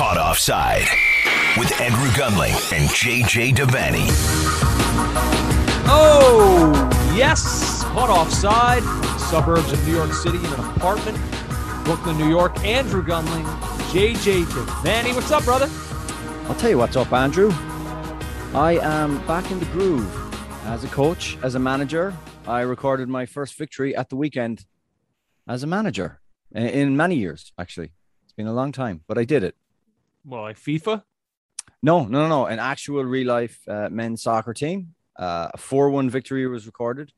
Caught Offside with Andrew Gunling and JJ Devaney. Oh, yes. Caught offside. Suburbs of New York City in an apartment. Brooklyn, New York. Andrew Gunling, JJ Devaney. What's up, brother? I'll tell you what's up, Andrew. I am back in the groove as a coach, as a manager. I recorded my first victory at the weekend as a manager in- in many years, actually. It's been a long time, but I did it. Well, like FIFA? No, no, no, no. An actual real life uh, men's soccer team. Uh, a 4 1 victory was recorded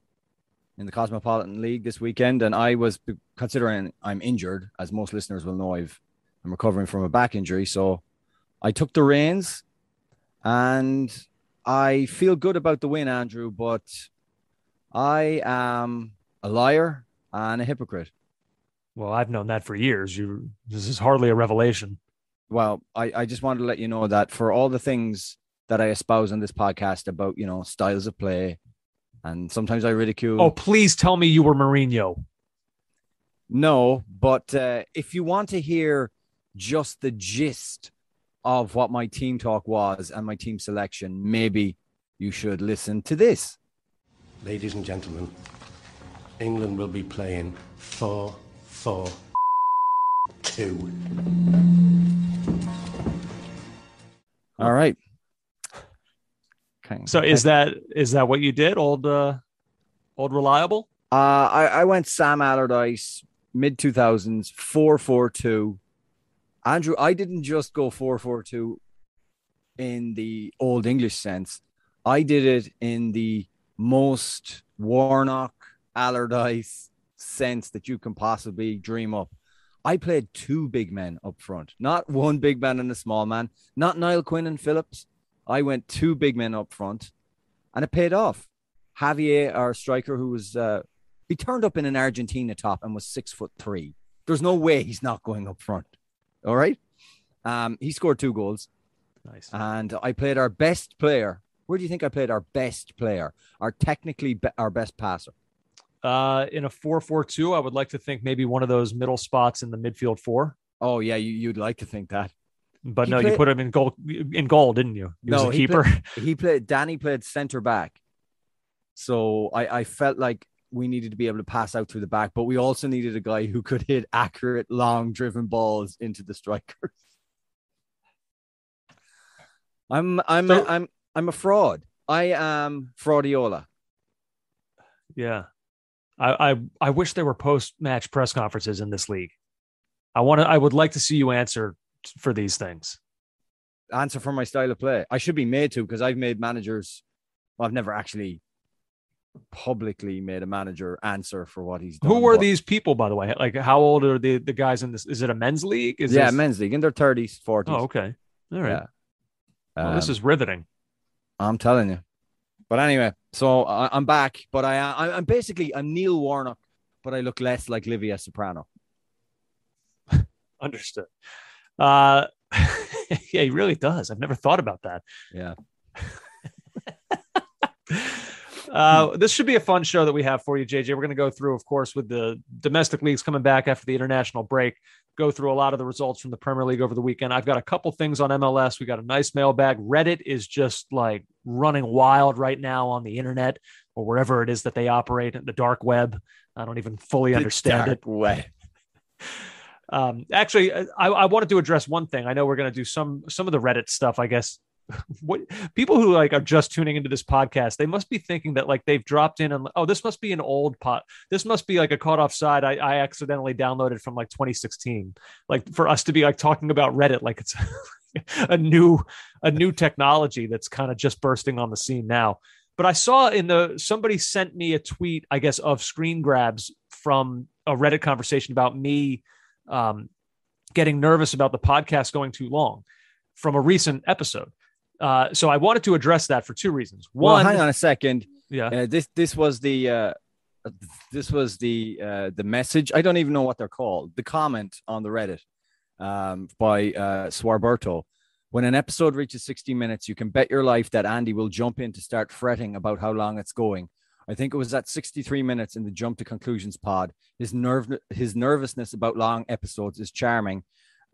in the Cosmopolitan League this weekend. And I was, considering I'm injured, as most listeners will know, I've, I'm recovering from a back injury. So I took the reins and I feel good about the win, Andrew, but I am a liar and a hypocrite. Well, I've known that for years. You, this is hardly a revelation. Well, I, I just wanted to let you know that for all the things that I espouse on this podcast about, you know, styles of play, and sometimes I ridicule. Oh, please tell me you were Mourinho. no, but uh, if you want to hear just the gist of what my team talk was and my team selection, maybe you should listen to this. Ladies and gentlemen, England will be playing 4 4 2. All right. Okay. So is that is that what you did? Old uh old reliable? Uh, I, I went Sam Allardyce, mid 2000s, 4 4 2. Andrew, I didn't just go 4 4 2 in the old English sense. I did it in the most Warnock Allardyce sense that you can possibly dream up. I played two big men up front, not one big man and a small man, not Niall Quinn and Phillips. I went two big men up front, and it paid off. Javier, our striker, who was uh, he turned up in an Argentina top and was six foot three. There's no way he's not going up front. All right. Um, he scored two goals, Nice. and I played our best player. Where do you think I played our best player? Our technically be- our best passer. Uh in a 4-4-2, I would like to think maybe one of those middle spots in the midfield four. Oh yeah, you, you'd like to think that. But He no, you put him in goal in goal, didn't you? He was No, a he keeper. played- He played. Danny played center back, so I, I felt like we needed to be able to pass out through the back, but we also needed a guy who could hit accurate, long driven balls into the strikers. I'm I'm So- I'm I'm a fraud. I am fraudiola. Yeah. I, I I wish there were post match press conferences in this league. I want to I would like to see you answer for these things. Answer for my style of play. I should be made to because I've made managers. Well, I've never actually publicly made a manager answer for what he's done. Who were but- these people, by the way? Like, how old are the, the guys in this? Is it a men's league? Is yeah, this... men's league in their thirties, forties. Oh, okay. All right. Yeah. Well, this Um, is riveting. I'm telling you. But anyway, so I, I'm back. But I, I, I'm basically I'm Neil Warnock, but I look less like Livia Soprano. Understood. Uh, yeah, he really does. I've never thought about that. Yeah. Uh, this should be a fun show that we have for you, JJ. We're going to go through, of course, with the domestic leagues coming back after the international break, go through a lot of the results from the Premier League over the weekend. I've got a couple things on MLS. We got a nice mailbag. Reddit is just like running wild right now on the internet or wherever it is that they operate in the dark web. I don't even fully understand it. Way. Um, actually, I, I wanted to address one thing. I know we're going to do some some of the Reddit stuff. I guess what people who like are just tuning into this podcast, they must be thinking that like they've dropped in and oh, this must be an old pot. This must be like a caught off side. I, I accidentally downloaded from like 2016. Like for us to be like talking about Reddit, like it's a new a new technology that's kind of just bursting on the scene now. But I saw in the somebody sent me a tweet, I guess, of screen grabs from a Reddit conversation about me um, getting nervous about the podcast going too long from a recent episode. Uh, so I wanted to address that for two reasons. Well, One, hang on a second. yeah, Uh, this this was the uh, this was the uh, the message. I don't even know what they're called. The comment on the Reddit um, by uh, Swarberto. When an episode reaches 60 minutes, you can bet your life that Andy will jump in to start fretting about how long it's going. I think it was at 63 minutes in the jump to conclusions pod. His nerve, his nervousness about long episodes is charming,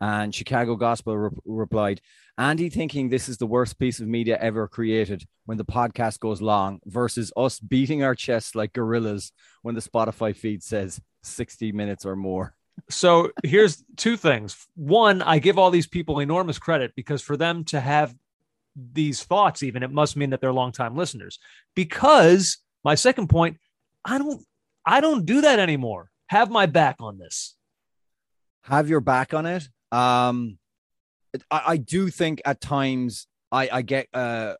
And Chicago Gospel re- replied, Andy thinking this is the worst piece of media ever created when the podcast goes long versus us beating our chests like gorillas when the Spotify feed says 60 minutes or more. So here's two things. One, I give all these people enormous credit because for them to have these thoughts, even it must mean that they're longtime listeners. Because my second point, I don't I don't do that anymore. Have my back on this. Have your back on it. Um I, I do think at times I, I get uh,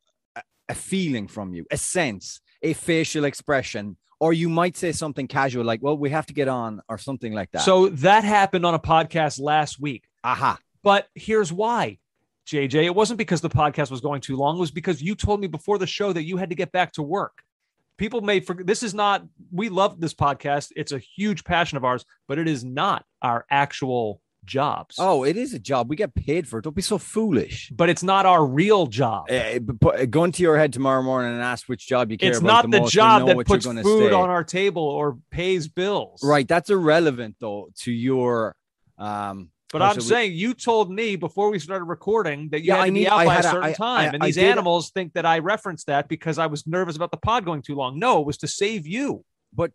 a feeling from you, a sense, a facial expression, or you might say something casual like, well, we have to get on or something like that. So that happened on a podcast last week. aha. But here's why, JJ. It wasn't because the podcast was going too long. It was because you told me before the show that you had to get back to work. People may forget this is not, we love this podcast. It's a huge passion of ours, but it is not our actual jobs. Oh, it is a job. We get paid for it. Don't be so foolish. But it's not our real job. Uh, go into your head tomorrow morning and ask which job you care it's about not the, the most. Job that puts food say. on our table or pays bills. Right, that's irrelevant though to your. Um, But I'm should we- saying you told me before we started recording that you Yeah, had I to need- be out I by a certain I- time. I- and these animals think that I referenced that because I was nervous about the pod going too long. No, it was to save you. but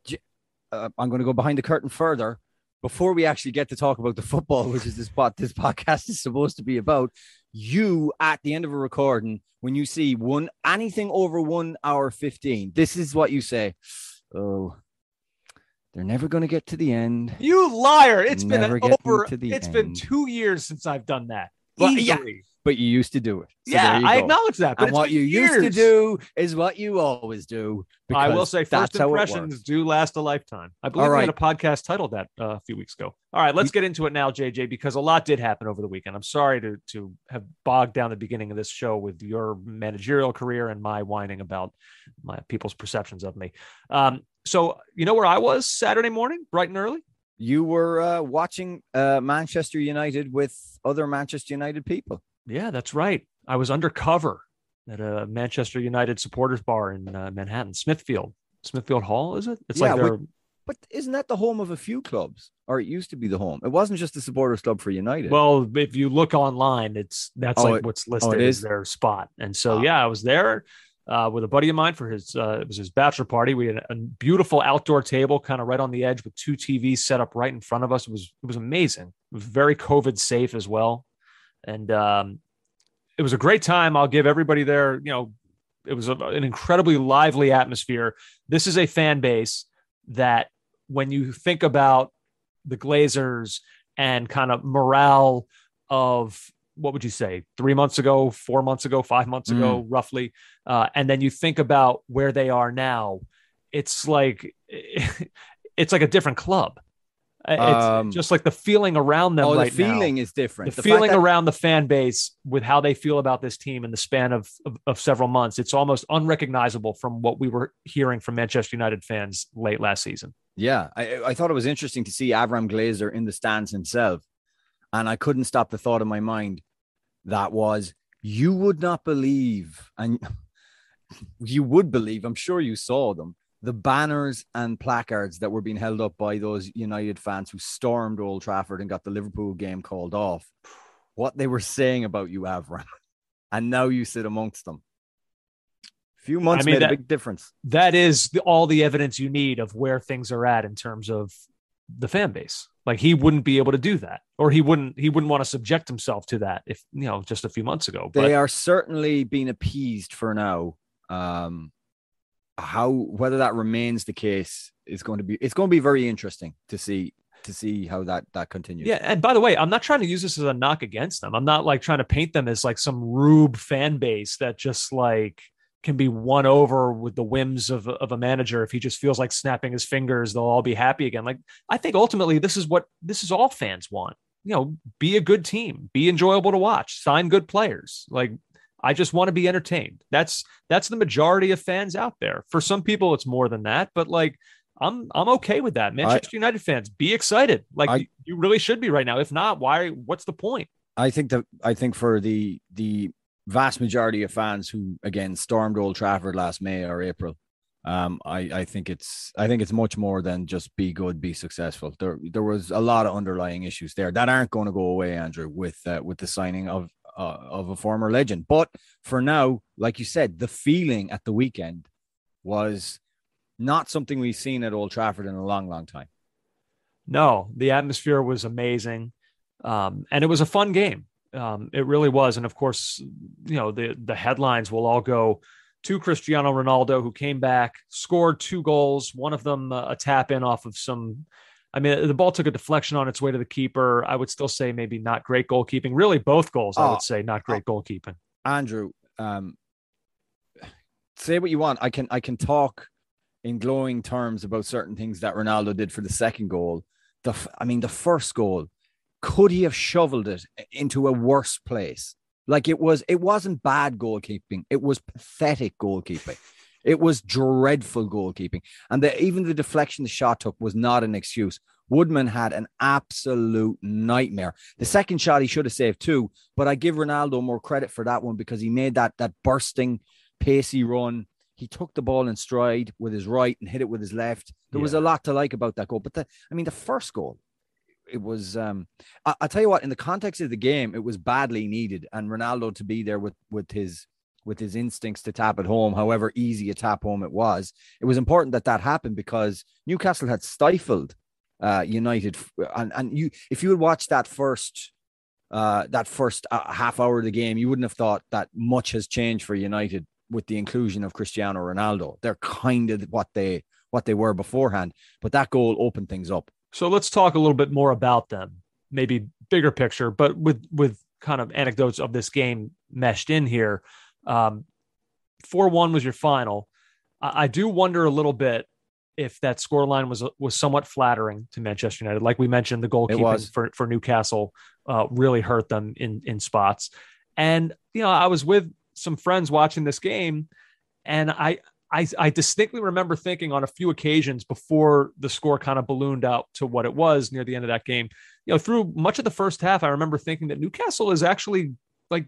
uh, I'm going to go behind the curtain further before we actually get to talk about the football, which is this pot this podcast is supposed to be about. You at the end of a recording, when you see one anything over one hour fifteen, this is what you say. Oh, they're never going to get to the end. You liar. It's Never been over. to the It's been two years since I've done that. Well, yeah, Easily. But you used to do it. So yeah, I acknowledge that. But And what been you used to do is what you always do. I will say, first how impressions do last a lifetime. I believe All we had a podcast titled that uh, a few weeks ago. All right, let's get into it now, JJ, because a lot did happen over the weekend. I'm sorry to to have bogged down the beginning of this show with your managerial career and my whining about my people's perceptions of me. Um, so you know where I was Saturday morning, bright and early. You were uh, watching uh, Manchester United with other Manchester United people. Yeah, that's right. I was undercover at a Manchester United supporters bar in uh, Manhattan, Smithfield. Smithfield Hall, is it? It's Yeah, like we- they're But isn't that the home of a few clubs? Or it used to be the home. It wasn't just the supporters club for United. Well, if you look online, it's that's Oh, like it- what's oh, listed it as is? their spot. And so, Ah. yeah, I was there uh, with a buddy of mine for his uh, it was his bachelor party. We had a beautiful outdoor table, kind of right on the edge, with two TVs set up right in front of us. It was it was amazing. It was very COVID safe as well, and um, it was a great time. I'll give everybody there. You know, it was a, an incredibly lively atmosphere. This is a fan base that, when you think about the Glazers and kind of morale of what would you say three months ago, four months ago, five months ago, roughly, uh, and then you think about where they are now, it's like it's like a different club. It's Um, just like the feeling around them oh, right the now feeling is different. the, fact feeling that- around the fan base with how they feel about this team in the span of, of, of several months, it's almost unrecognizable from what we were hearing from Manchester United fans late last season. Yeah, I, I thought it was interesting to see Avram Glazer in the stands himself. And I couldn't stop the thought in my mind that was, you would not believe, and you would believe, I'm sure you saw them, the banners and placards that were being held up by those United fans who stormed Old Trafford and got the Liverpool game called off. What they were saying about you, Avram. And now you sit amongst them. A Few months I mean, made that- a big difference. That is the, all the evidence you need of where things are at in terms of the fan base. Like he wouldn't be able to do that, or he wouldn't he wouldn't want to subject himself to that if you know just a few months ago. But they are certainly being appeased for now. Um, how whether that remains the case is going to be it's going to be very interesting to see to see how that that continues. Yeah, and by the way, I'm not trying to use this as a knock against them. I'm not like trying to paint them as like some rube fan base that just like can be won over with the whims of, of a manager. If he just feels like snapping his fingers, they'll all be happy again. Like I think ultimately this is what this is all fans want. You know, be a good team, be enjoyable to watch, sign good players. Like I just want to be entertained. That's that's the majority of fans out there. For some people, it's more than that, but like I'm I'm okay with that. Manchester United fans, be excited. Like I- you, you really should be right now. If not, why? What's the point? I think that I think for the the vast majority of fans who again stormed Old Trafford last May or April, Um, I, I think it's I think it's much more than just be good, be successful. There there was a lot of underlying issues there that aren't going to go away, Andrew, with uh, with the signing of uh, of a former legend. But for now, like you said, the feeling at the weekend was not something we've seen at Old Trafford in a long, long time. No, the atmosphere was amazing, um, and it was a fun game. Um, it really was, and of course, you know the the headlines will all go to Cristiano Ronaldo, who came back, scored two goals, one of them uh, a tap in off of some. I mean, the ball took a deflection on its way to the keeper. I would still say maybe not great goalkeeping. Really, both goals, I would oh, say, not great oh, goalkeeping. Andrew, um, say what you want. I can I can talk in glowing terms about certain things that Ronaldo did for the second goal. The I mean, the first goal, could he have shoveled it into a worse place? Like it was, it wasn't bad goalkeeping. It was pathetic goalkeeping. It was dreadful goalkeeping. And the, even the deflection the shot took was not an excuse. Woodman had an absolute nightmare. The second shot he should have saved too, but I give Ronaldo more credit for that one because he made that that bursting, pacey run. He took the ball in stride with his right and hit it with his left. There yeah. was a lot to like about that goal. But the, I mean, the first goal, it was um I, will tell you what in the context of the game it was badly needed and ronaldo to be there with with his with his instincts to tap it home however easy a tap home it was it was important that that happened because newcastle had stifled uh united and and you if you had watched that first uh that first uh, half hour of the game you wouldn't have thought that much has changed for united with the inclusion of cristiano ronaldo they're kind of what they what they were beforehand but that goal opened things up so let's talk a little bit more about them, maybe bigger picture, but with with kind of anecdotes of this game meshed in here. Um, Four one was your final. I, I do wonder a little bit if that scoreline was was somewhat flattering to Manchester United. Like we mentioned, the goalkeeping for for Newcastle uh, really hurt them in in spots. And you know, I was with some friends watching this game, and I I, I distinctly remember thinking on a few occasions before the score kind of ballooned out to what it was near the end of that game. You know, through much of the first half, I remember thinking that Newcastle is actually like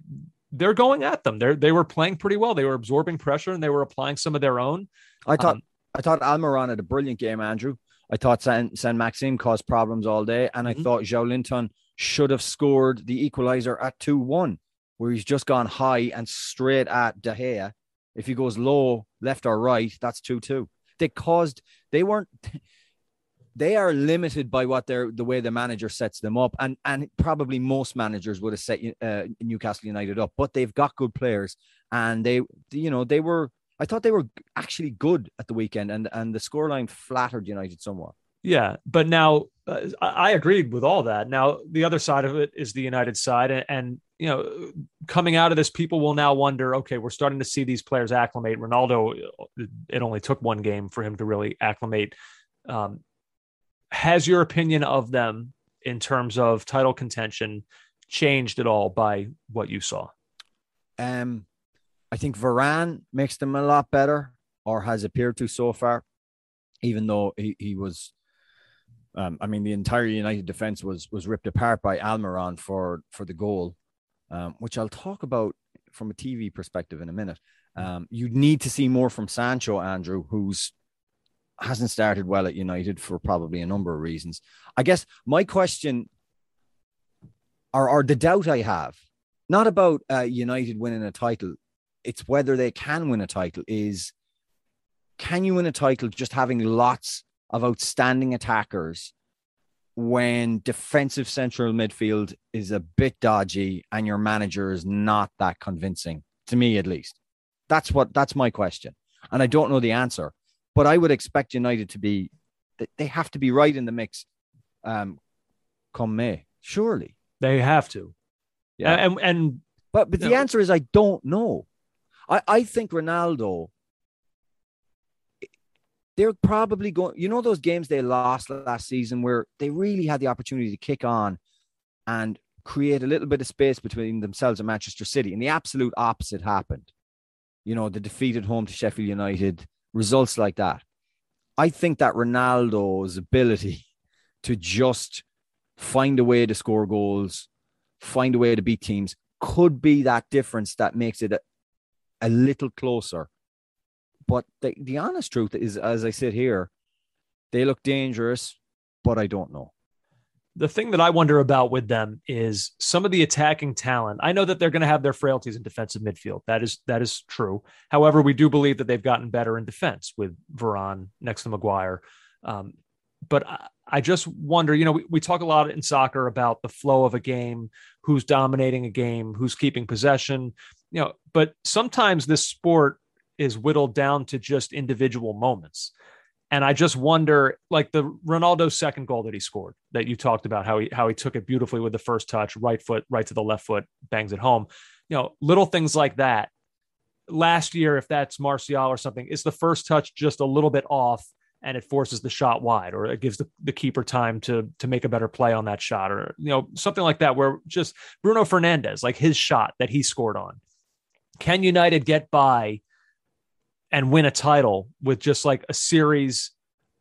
they're going at them. They they were playing pretty well. They were absorbing pressure and they were applying some of their own. I thought um, I thought Almiron had a brilliant game, Andrew. I thought San, Saint-Maximin caused problems all day, and mm-hmm. I thought Joelinton should have scored the equalizer at two one, where he's just gone high and straight at De Gea if he goes low, left or right, that's 2 2. They caused, they weren't, they are limited by what they're, the way the manager sets them up. And, and probably most managers would have set uh, Newcastle United up, but they've got good players. And they, you know, they were, I thought they were actually good at the weekend, and, and the scoreline flattered United somewhat. Yeah, but now uh, I agreed with all that. Now the other side of it is the United side, and, and, you know, coming out of this, people will now wonder. Okay, we're starting to see these players acclimate. Ronaldo, it only took one game for him to really acclimate. Um, has your opinion of them in terms of title contention changed at all by what you saw? Um, I think Varane makes them a lot better, or has appeared to so far. Even though he, he was um, I mean, the entire United defense was was ripped apart by Almiron for for the goal, um, which I'll talk about from a TV perspective in a minute. Um, you need to see more from Sancho, Andrew, who's hasn't started well at United for probably a number of reasons. I guess my question, or, or the doubt I have, not about uh, United winning a title, it's whether they can win a title. Is can you win a title just having lots of outstanding attackers when defensive central midfield is a bit dodgy and your manager is not that convincing to me at least that's what that's my question and i don't know the answer but i would expect united to be they have to be right in the mix um come may surely they have to yeah and and but but the know, answer is i don't know i i think ronaldo they're probably going, you know, those games they lost last season where they really had the opportunity to kick on and create a little bit of space between themselves and Manchester City. And the absolute opposite happened. You know, the defeat at home to Sheffield United, results like that. I think that Ronaldo's ability to just find a way to score goals, find a way to beat teams could be that difference that makes it a, a little closer But the, the honest truth is, as I sit here, they look dangerous, but I don't know. The thing that I wonder about with them is some of the attacking talent. I know that they're going to have their frailties in defensive midfield. That is that is true. However, we do believe that they've gotten better in defense with Varane next to Maguire. Um, but I, I just wonder, you know, we, we talk a lot in soccer about the flow of a game, who's dominating a game, who's keeping possession, you know, but sometimes this sport is whittled down to just individual moments. And I just wonder, like the Ronaldo second goal that he scored, that you talked about, how he how he took it beautifully with the first touch, right foot, right to the left foot, bangs it home. You know, little things like that. Last year, if that's Martial or something, is the first touch just a little bit off and it forces the shot wide, or it gives the, the keeper time to to make a better play on that shot, or you know, something like that, where just Bruno Fernandes, like his shot that he scored on. Can United get by and win a title with just like a series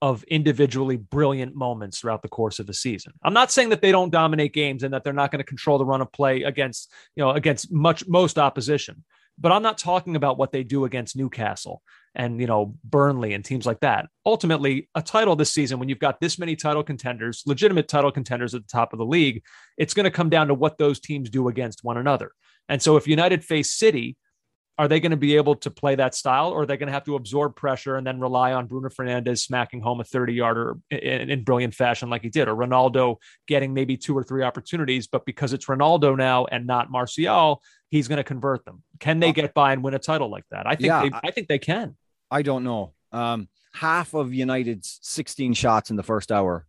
of individually brilliant moments throughout the course of the season. I'm not saying that they don't dominate games and that they're not going to control the run of play against, you know, against much most opposition. But I'm not talking about what they do against Newcastle and, you know, Burnley and teams like that. Ultimately, a title this season when you've got this many title contenders, legitimate title contenders at the top of the league, it's going to come down to what those teams do against one another. And so if United face City, are they going to be able to play that style or are they going to have to absorb pressure and then rely on Bruno Fernandes smacking home a 30 yarder in, in, brilliant fashion like he did, or Ronaldo getting maybe two or three opportunities, but because it's Ronaldo now and not Martial, he's going to convert them. Can they get by and win a title like that? I think yeah, they, I think they can. I don't know. Um, half of United's 16 shots in the first hour,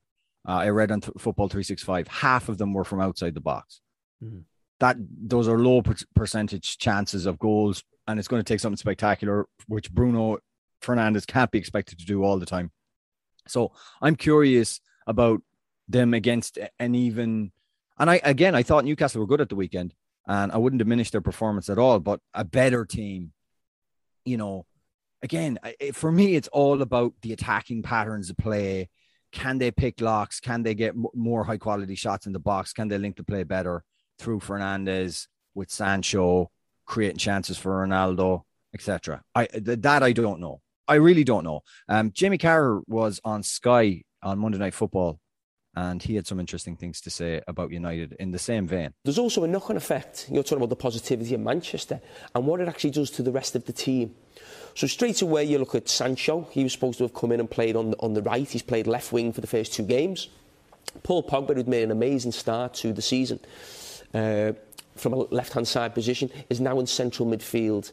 uh, I read on th- Football 365, half of them were from outside the box. Mm-hmm. That those are low per- percentage chances of goals and it's going to take something spectacular, which Bruno Fernandes can't be expected to do all the time. So I'm curious about them against an even, and I again I thought Newcastle were good at the weekend, and I wouldn't diminish their performance at all, but a better team, you know. Again, for me, it's all about the attacking patterns of play. Can they pick locks? Can they get more high quality shots in the box? Can they link the play better through Fernandes with Sancho? Creating chances for Ronaldo, etc. I that I don't know. I really don't know. Um, Jamie Carragher was on Sky on Monday Night Football, and he had some interesting things to say about United in the same vein. There's also a knock-on effect. You're talking about the positivity of Manchester and what it actually does to the rest of the team. So straight away, you look at Sancho. He was supposed to have come in and played on the, on the right. He's played left wing for the first two games. Paul Pogba, who'd made an amazing start to the season, uh, from a left-hand side position, is now in central midfield.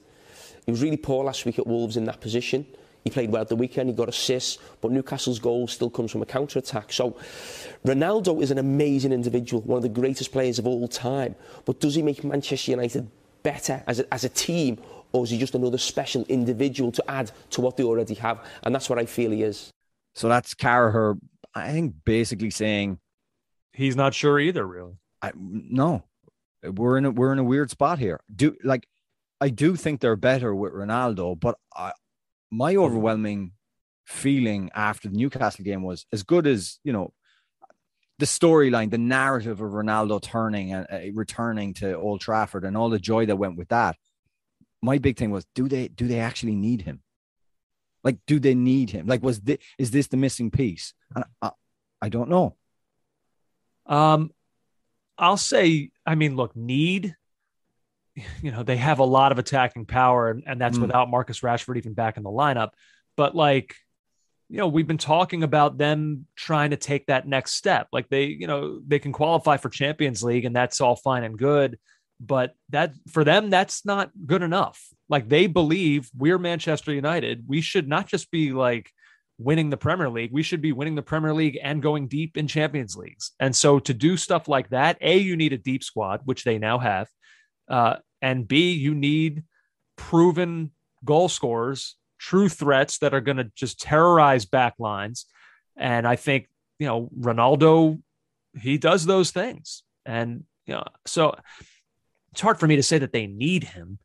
He was really poor last week at Wolves in that position. He played well at the weekend, he got assists, but Newcastle's goal still comes from a counter-attack. So Ronaldo is an amazing individual, one of the greatest players of all time. But does he make Manchester United better as a, as a team, or is he just another special individual to add to what they already have? And that's what I feel he is. So that's Carragher, I think, basically saying he's not sure either. Really, I, no, we're in a we're in a weird spot here. Do like I do think they're better with Ronaldo, but I, my mm-hmm. overwhelming feeling after the Newcastle game was as good as you know the storyline, the narrative of Ronaldo turning and uh, returning to Old Trafford, and all the joy that went with that. My big thing was, do they do they actually need him? Like, do they need him? Like, was this, is this the missing piece? And I, I don't know. Um, I'll say, I mean, look, need, you know, they have a lot of attacking power, and, and that's mm. without Marcus Rashford even back in the lineup. But like, you know, we've been talking about them trying to take that next step. Like they, you know, they can qualify for Champions League, and that's all fine and good. But that for them, that's not good enough. Like they believe we're Manchester United. We should not just be like winning the Premier League. We should be winning the Premier League and going deep in Champions Leagues. And so to do stuff like that, A, you need a deep squad, which they now have. Uh, and B, you need proven goal scorers, true threats that are going to just terrorize back lines. And I think, you know, Ronaldo, he does those things. And, you know, so it's hard for me to say that they need him.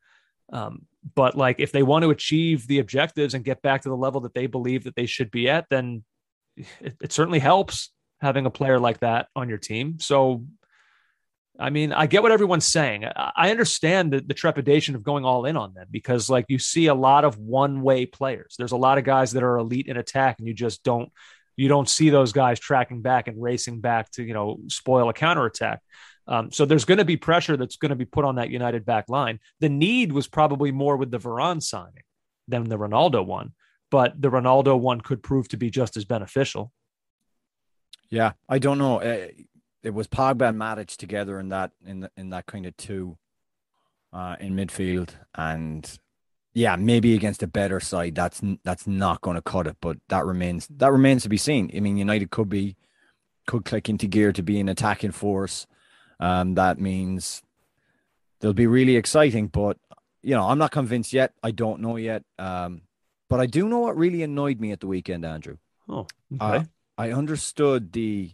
Um, but like if they want to achieve the objectives and get back to the level that they believe that they should be at, then it, it certainly helps having a player like that on your team. So I mean, I get what everyone's saying. I understand the, the trepidation of going all in on them because, like, you see a lot of one way players. There's a lot of guys that are elite in attack, and you just don't you don't see those guys tracking back and racing back to you know spoil a counterattack. Um, so there's going to be pressure that's going to be put on that United back line. The need was probably more with the Varane signing than the Ronaldo one, but the Ronaldo one could prove to be just as beneficial. Yeah, I don't know. Uh, it was Pogba and Matic together in that in the, in that kind of two uh, in midfield, and yeah, maybe against a better side, that's that's not going to cut it. But that remains that remains to be seen. I mean, United could be could click into gear to be an attacking force. Um, that means they'll be really exciting. But you know, I'm not convinced yet. I don't know yet. Um, but I do know what really annoyed me at the weekend, Andrew. Oh, okay. Uh, I understood the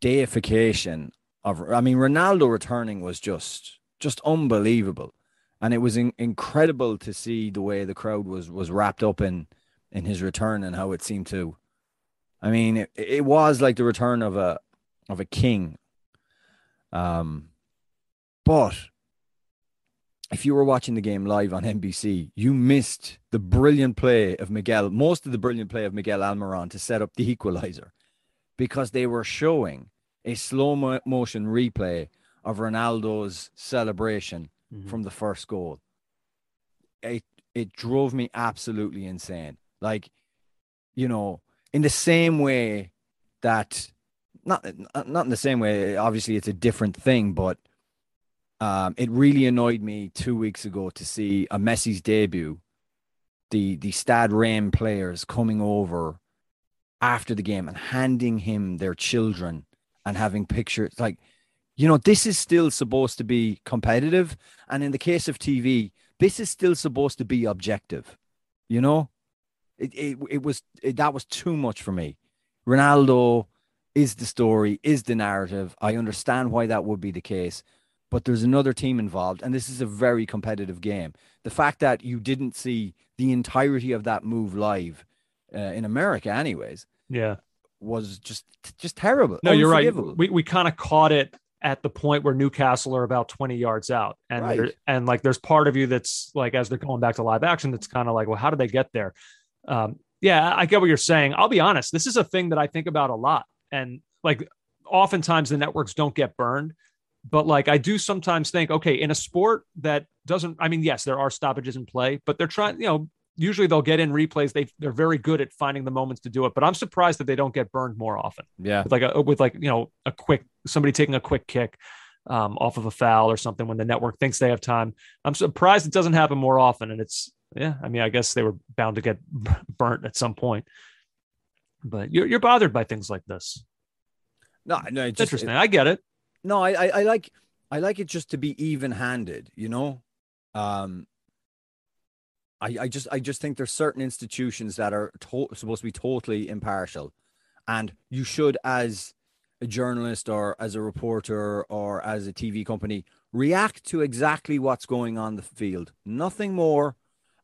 deification of. I mean, Ronaldo returning was just just unbelievable, and it was in, incredible to see the way the crowd was was wrapped up in in his return and how it seemed to. I mean, it, it was like the return of a of a king. Um, but if you were watching the game live on NBC, you missed the brilliant play of Miguel, most of the brilliant play of Miguel Almiron to set up the equalizer because they were showing a slow motion replay of Ronaldo's celebration mm-hmm. from the first goal. It it drove me absolutely insane. Like, you know, in the same way that not not in the same way. Obviously, it's a different thing, but um, it really annoyed me two weeks ago to see a Messi's debut. The the Stade Reims players coming over after the game and handing him their children and having pictures like you know this is still supposed to be competitive and in the case of tv this is still supposed to be objective you know it it, it was it, that was too much for me ronaldo is the story is the narrative i understand why that would be the case but there's another team involved and this is a very competitive game the fact that you didn't see the entirety of that move live uh, in america anyways yeah was just just terrible. No, you're right. We we kind of caught it at the point where Newcastle are about 20 yards out. And right. and like there's part of you that's like as they're going back to live action, that's kind of like, well, how did they get there? Um, yeah, I get what you're saying. I'll be honest, this is a thing that I think about a lot. And like oftentimes the networks don't get burned. But like I do sometimes think, okay, in a sport that doesn't, I mean, yes, there are stoppages in play, but they're trying, you know, usually they'll get in replays. They they're very good at finding the moments to do it. But I'm surprised that they don't get burned more often. Yeah, with like a with like you know a quick somebody taking a quick kick um, off of a foul or something when the network thinks they have time. I'm surprised it doesn't happen more often. And it's yeah, I mean I guess they were bound to get burnt at some point. But you're you're bothered by things like this. No, no, it's just, interesting. It, I get it. No, I, I I like I like it just to be even handed. You know, um, I, I just I just think there's certain institutions that are to- supposed to be totally impartial, and you should, as a journalist or as a reporter or as a TV company, react to exactly what's going on the field. Nothing more,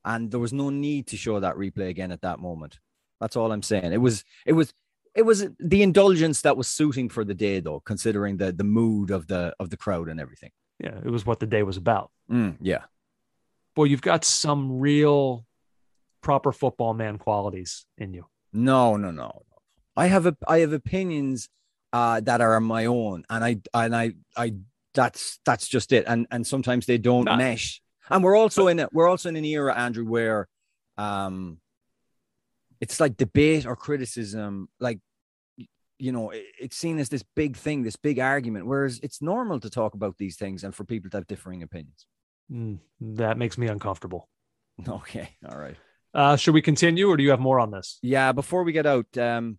and there was no need to show that replay again at that moment. That's all I'm saying. It was it was it was the indulgence that was suiting for the day, though, considering the the mood of the of the crowd and everything. Yeah, it was what the day was about. Mm, yeah boy, you've got some real proper football man qualities in you. No, no, no. I have a I have opinions uh, that are my own, and I and I I that's that's just it. And and sometimes they don't Not, mesh. And we're also but, in a, we're also in an era, Andrew, where um, it's like debate or criticism, like you know, it, it's seen as this big thing, this big argument. Whereas it's normal to talk about these things and for people to have differing opinions. Mm, that makes me uncomfortable. Okay. All right. Uh, should we continue or do you have more on this? Yeah. Before we get out, um,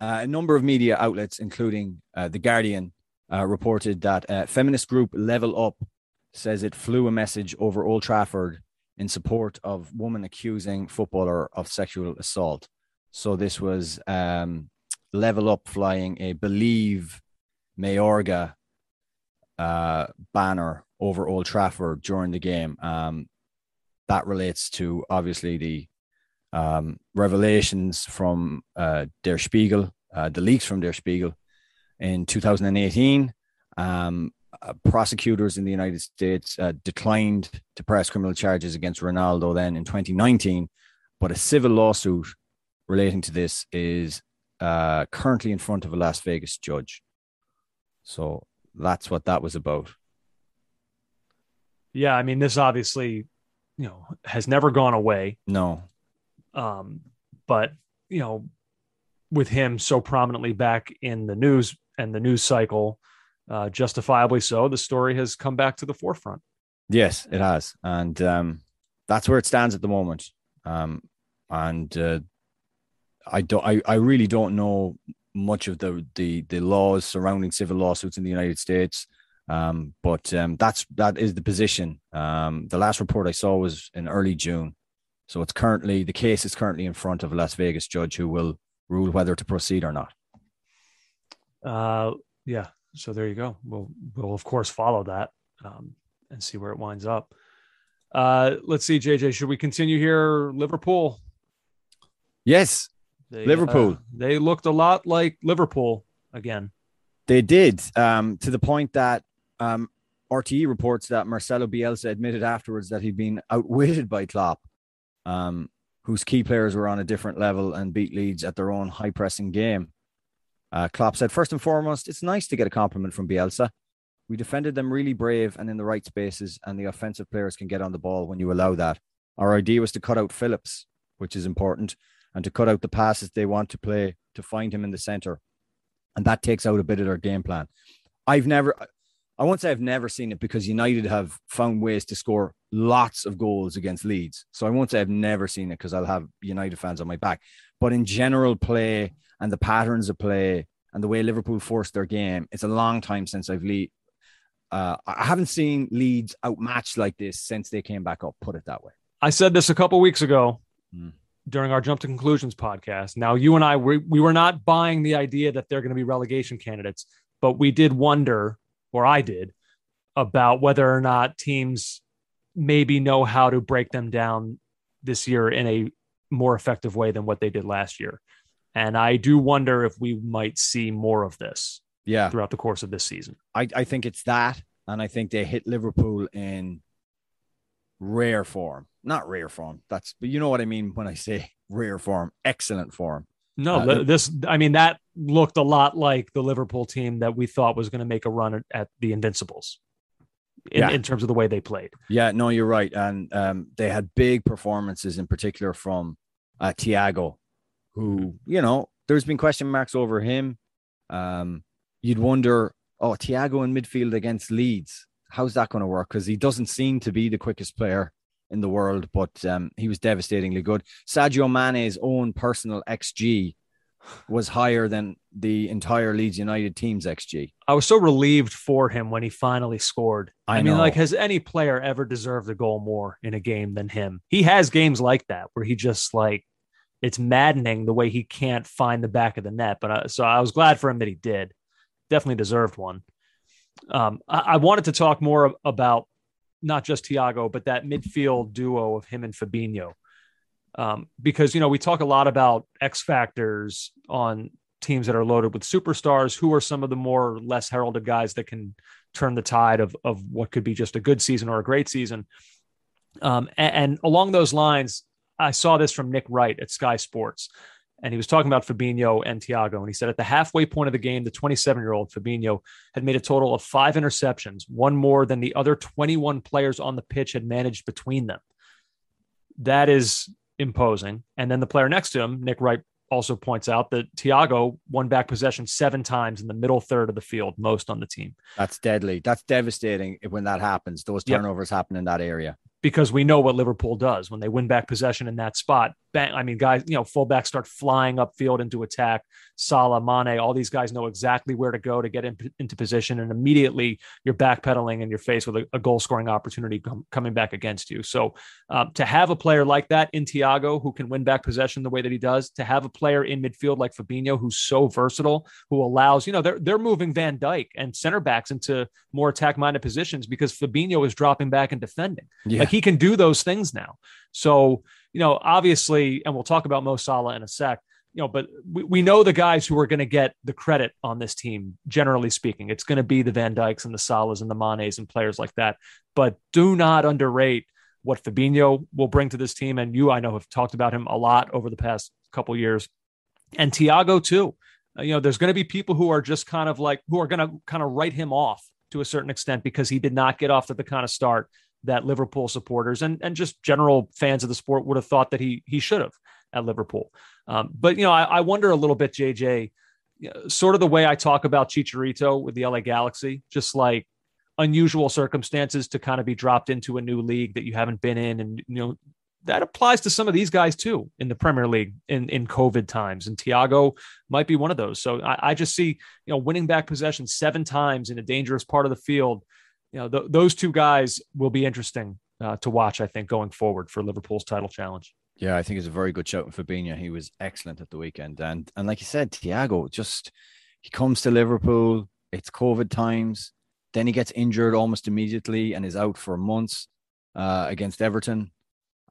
uh, a number of media outlets, including uh, The Guardian, uh, reported that uh, feminist group Level Up says it flew a message over Old Trafford in support of woman accusing footballer of sexual assault. So this was um, Level Up flying a Believe Mayorga uh, banner over Old Trafford during the game. Um, that relates to obviously the um, revelations from uh, Der Spiegel, uh, the leaks from Der Spiegel in 2018, Um, uh, prosecutors in the United States uh, declined to press criminal charges against Ronaldo then in 2019, but a civil lawsuit relating to this is uh, currently in front of a Las Vegas judge. So that's what that was about. Yeah, I mean, this obviously, you know, has never gone away. No. Um, but you know, with him so prominently back in the news and the news cycle, uh, justifiably so, the story has come back to the forefront. Yes, it has, and um, that's where it stands at the moment. Um, and uh, I don't, I, I really don't know much of the the the laws surrounding civil lawsuits in the United States. Um, but um, that's that is the position. Um, the last report I saw was in early June, so it's currently the case is currently in front of a Las Vegas judge who will rule whether to proceed or not. Uh, yeah. So there you go. We'll we'll of course follow that um, and see where it winds up. Uh, let's see, JJ. Should we continue here? Liverpool. Yes, They, Liverpool. uh, they looked a lot like Liverpool again. They did, um, to the point that um, RTE reports that Marcelo Bielsa admitted afterwards that he'd been outwitted by Klopp, um, whose key players were on a different level and beat Leeds at their own high pressing game. Uh, Klopp said, first and foremost, it's nice to get a compliment from Bielsa. We defended them really brave and in the right spaces, and the offensive players can get on the ball when you allow that. Our idea was to cut out Phillips, which is important, and to cut out the passes they want to play to find him in the center and that takes out a bit of their game plan. I've never, I won't say I've never seen it because United have found ways to score lots of goals against Leeds. So I won't say I've never seen it because I'll have United fans on my back. But in general play and the patterns of play and the way Liverpool forced their game, it's a long time since I've lead. Uh, I haven't seen Leeds outmatched like this since they came back up. Put it that way. I said this a couple weeks ago Mm. during our Jump to Conclusions podcast. Now, you and I, we, we were not buying the idea that they're going to be relegation candidates, but we did wonder, or I did, about whether or not teams maybe know how to break them down this year in a more effective way than what they did last year. And I do wonder if we might see more of this Yeah. throughout the course of this season. I, I think it's that. And I think they hit Liverpool in rare form. Not rare form. That's, but you know what I mean when I say rare form, excellent form. No, Uh, this, I mean, that looked a lot like the Liverpool team that we thought was going to make a run at, at the Invincibles in, Yeah. in terms of the way they played. Yeah, no, you're right. And um, they had big performances in particular from uh, Thiago, who, you know, there's been question marks over him. Um, you'd wonder, oh, Thiago in midfield against Leeds, how's that going to work? Because he doesn't seem to be the quickest player in the world, but um, he was devastatingly good. Sadio Mane's own personal XG was higher than the entire Leeds United team's XG. I was so relieved for him when he finally scored. I mean, know. like, has any player ever deserved a goal more in a game than him? He has games like that where he just like it's maddening the way he can't find the back of the net. But uh, so I was glad for him that he did. Definitely deserved one. Um, I, I wanted to talk more about not just Thiago, but that midfield duo of him and Fabinho. Um, because you know we talk a lot about X factors on teams that are loaded with superstars. Who are some of the more or less heralded guys that can turn the tide of of what could be just a good season or a great season? Um, and, and along those lines, I saw this from Nick Wright at Sky Sports, and he was talking about Fabinho and Thiago. And he said at the halfway point of the game, the 27 year old Fabinho had made a total of five interceptions, one more than the other 21 players on the pitch had managed between them. That is imposing. And then the player next to him, Nick Wright, also points out that Thiago won back possession seven times in the middle third of the field, most on the team. That's deadly. That's devastating when that happens. Those Yep. turnovers happen in that area. because we know what Liverpool does when they win back possession in that spot. Bang, I mean, guys, you know, fullbacks start flying upfield into attack. Salah, Mane, all these guys know exactly where to go to get in, into position, and immediately you're backpedaling and you're faced with a, a goal scoring opportunity com- coming back against you. So um, to have a player like that in Thiago who can win back possession the way that he does, to have a player in midfield like Fabinho who's so versatile, who allows, you know, they're they're moving Van Dijk and center backs into more attack minded positions because Fabinho is dropping back and defending. Yeah. Like he can do those things now. So, you know, obviously, and we'll talk about Mo Salah in a sec. you know, but we, we know the guys who are going to get the credit on this team, generally speaking. It's going to be the Van Dijks and the Salahs and the Manes and players like that. But do not underrate what Fabinho will bring to this team. And you, I know, have talked about him a lot over the past couple years. And Thiago, too. Uh, you know, there's going to be people who are just kind of like, who are going to kind of write him off to a certain extent because he did not get off to the kind of start that Liverpool supporters and, and just general fans of the sport would have thought that he he should have at Liverpool. Um, but you know, I, I, wonder a little bit, JJ, sort of the way I talk about Chicharito with the LA Galaxy, just like unusual circumstances to kind of be dropped into a new league that you haven't been in, and you know that applies to some of these guys too in the Premier League in in COVID times, and Thiago might be one of those. So I, I just see you know winning back possession seven times in a dangerous part of the field. You know, th- those two guys will be interesting uh, to watch. I think going forward for Liverpool's title challenge. Yeah, I think it's a very good shout for Fabinho. He was excellent at the weekend, and and like you said, Thiago just he comes to Liverpool. It's COVID times. Then he gets injured almost immediately and is out for months uh, against Everton,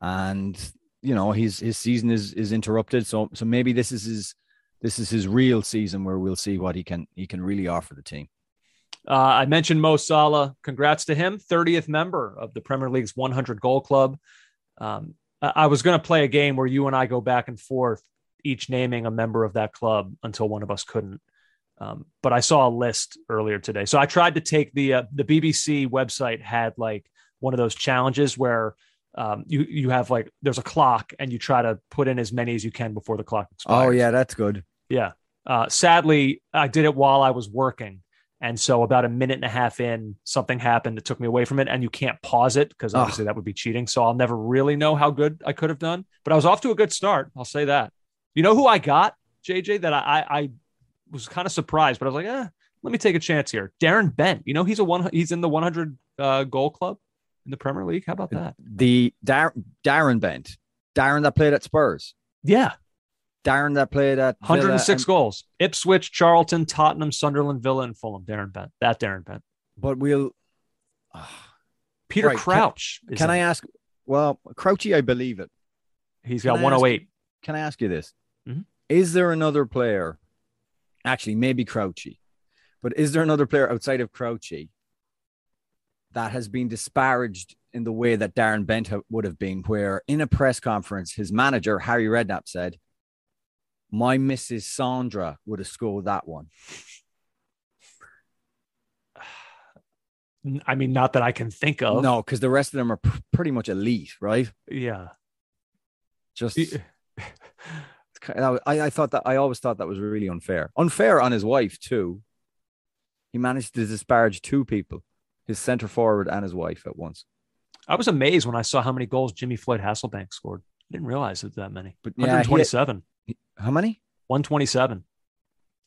and you know his his season is is interrupted. So so maybe this is his this is his real season where we'll see what he can he can really offer the team. Uh, I mentioned Mo Salah. Congrats to him, 30th member of the Premier League's 100 goal club. Um, I was going to play a game where you and I go back and forth, each naming a member of that club until one of us couldn't. Um, but I saw a list earlier today, so I tried to take the uh, the BBC website had like one of those challenges where um, you you have like there's a clock and you try to put in as many as you can before the clock expires. Oh yeah, that's good. Yeah. Uh, sadly, I did it while I was working, and so about a minute and a half in, something happened that took me away from it. And you can't pause it because obviously that would be cheating. So I'll never really know how good I could have done. But I was off to a good start. I'll say that. You know who I got, JJ, that I I was kind of surprised, but I was like, eh, let me take a chance here. Darren Bent. You know, he's a one he's in the 100 uh, goal club in the Premier League. How about that? The Dar- Darren Bent. Darren that played at Spurs. Yeah. Darren that played at 106 and, goals. Ipswich, Charlton, Tottenham, Sunderland, Villa, and Fulham. Darren Bent. That Darren Bent. But we'll. Uh, Peter right. Crouch. Can, can I ask? Well, Crouchy, I believe it. He's got 108. Ask, can I ask you this? Mm-hmm. Is there another player? Actually, maybe Crouchy, but is there another player outside of Crouchy that has been disparaged in the way that Darren Bent would have been, where in a press conference, his manager, Harry Redknapp, said, my Mrs. Sandra would have scored that one. I mean, not that I can think of. No, because the rest of them are pr- pretty much elite, right? Yeah. Just, I, I thought that I always thought that was really unfair. Unfair on his wife too. He managed to disparage two people, his center forward and his wife at once. I was amazed when I saw how many goals Jimmy Floyd Hasselbaink scored. I didn't realize it that many. But 127. How many? 127.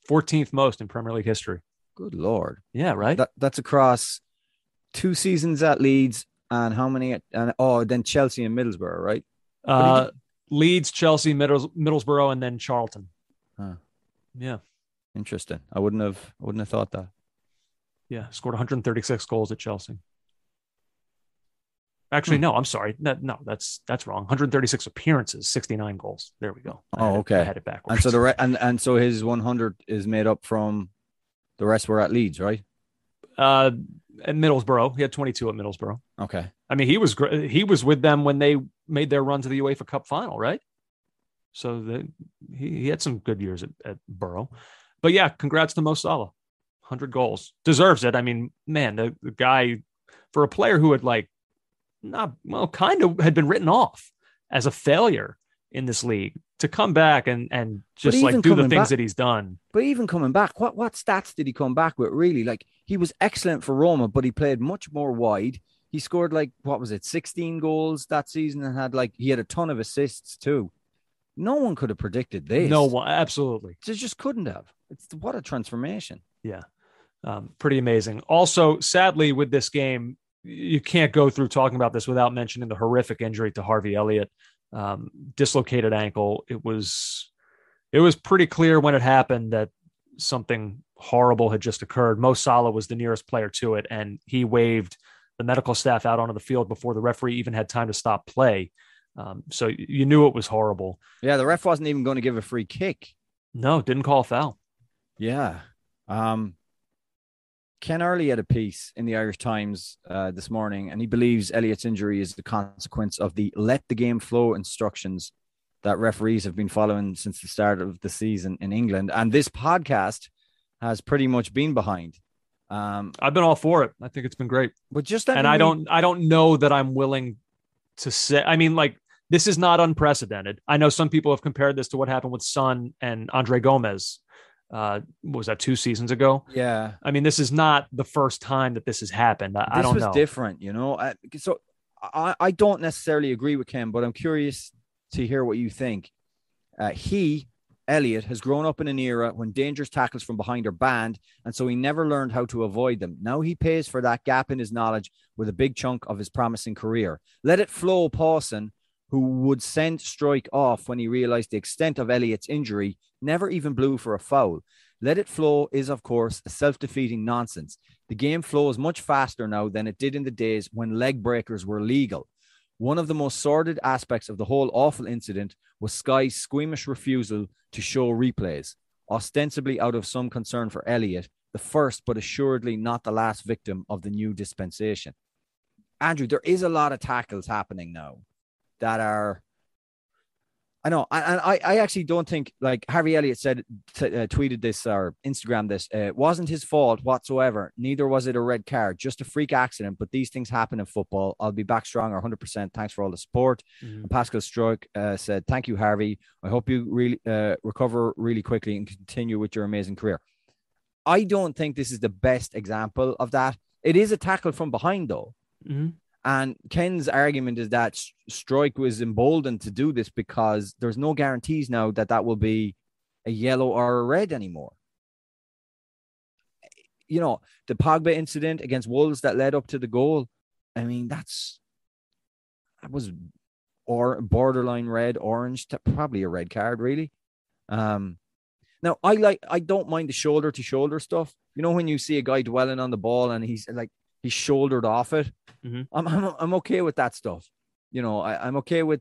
14th most in Premier League history. Good lord. Yeah, right. That, that's across two seasons at Leeds and how many? At, and oh, then Chelsea and Middlesbrough, right? Uh, Leeds, Chelsea, Middles, Middlesbrough, and then Charlton. Huh. Yeah. Interesting. I wouldn't have. I wouldn't have thought that. Yeah, scored 136 goals at Chelsea. Actually, hmm. no, I'm sorry. No, no, that's that's wrong. 136 appearances, 69 goals. There we go. I oh, okay. I had it backwards. And so the re- and and so his 100 is made up from the rest were at Leeds, right? Uh, at Middlesbrough, he had 22 at Middlesbrough. Okay. I mean, he was great. He was with them when they made their run to the UEFA Cup final, right? So the, he, he had some good years at, at Boro. But yeah, congrats to Mo Salah. 100 goals. Deserves it. I mean, man, the, the guy, for a player who had like not well, kind of had been written off as a failure in this league to come back and and just like do the things back, that he's done. But even coming back, what what stats did he come back with? Really, like he was excellent for Roma, but he played much more wide. He scored like what was it, sixteen goals that season, and had like he had a ton of assists too. No one could have predicted this. No one, absolutely. They just couldn't have. It's what a transformation. Yeah, um, pretty amazing. Also, sadly, with this game, you can't go through talking about this without mentioning the horrific injury to Harvey Elliott, um, dislocated ankle. It was it was pretty clear when it happened that something horrible had just occurred. Mo Salah was the nearest player to it, and he waved the medical staff out onto the field before the referee even had time to stop play. Um, so you knew it was horrible. Yeah, the ref wasn't even going to give a free kick. No, didn't call a foul. Yeah. Um, Ken Early had a piece in the Irish Times uh, this morning, and he believes Elliott's injury is the consequence of the let the game flow instructions that referees have been following since the start of the season in England. And this podcast has pretty much been behind. Um, I've been all for it. I think it's been great. but just and I don't I don't know that I'm willing to say I mean like this is not unprecedented. I know some people have compared this to what happened with Son and Andre Gomes. Uh, was that two seasons ago? Yeah. I mean, this is not the first time that this has happened. I, I this don't was know. different, you know. I, so I, I don't necessarily agree with Ken, but I'm curious to hear what you think. Uh, he, Elliott, has grown up in an era when dangerous tackles from behind are banned, and so he never learned how to avoid them. Now he pays for that gap in his knowledge with a big chunk of his promising career. Let it flow, Pawson, who would send Struijk off when he realized the extent of Elliott's injury, never even blew for a foul. Let it flow is, of course, a self defeating nonsense. The game flows much faster now than it did in the days when leg breakers were legal. One of the most sordid aspects of the whole awful incident was Sky's squeamish refusal to show replays, ostensibly out of some concern for Elliott, the first but assuredly not the last victim of the new dispensation. Andrew, there is a lot of tackles happening now that are. I know, and I, I actually don't think like Harvey Elliott said, t- uh, tweeted this or Instagram this. Uh, it wasn't his fault whatsoever. Neither was it a red card, just a freak accident. But these things happen in football. I'll be back stronger, 100. percent Thanks for all the support. Mhm. And Pascal Struijk uh, said, "Thank you, Harvey. I hope you really uh, recover really quickly and continue with your amazing career." I don't think this is the best example of that. It is a tackle from behind, though. Mhm. And Ken's argument is that Struijk was emboldened to do this because there's no guarantees now that that will be a yellow or a red anymore. You know, the Pogba incident against Wolves that led up to the goal. I mean, that's that was or borderline red, orange, probably a red card, really. Um, now I like I don't mind the shoulder to shoulder stuff. You know, when you see a guy dwelling on the ball and he's like he's shouldered off it, Mhm. I'm, I'm I'm okay with that stuff. You know, I, I'm okay with,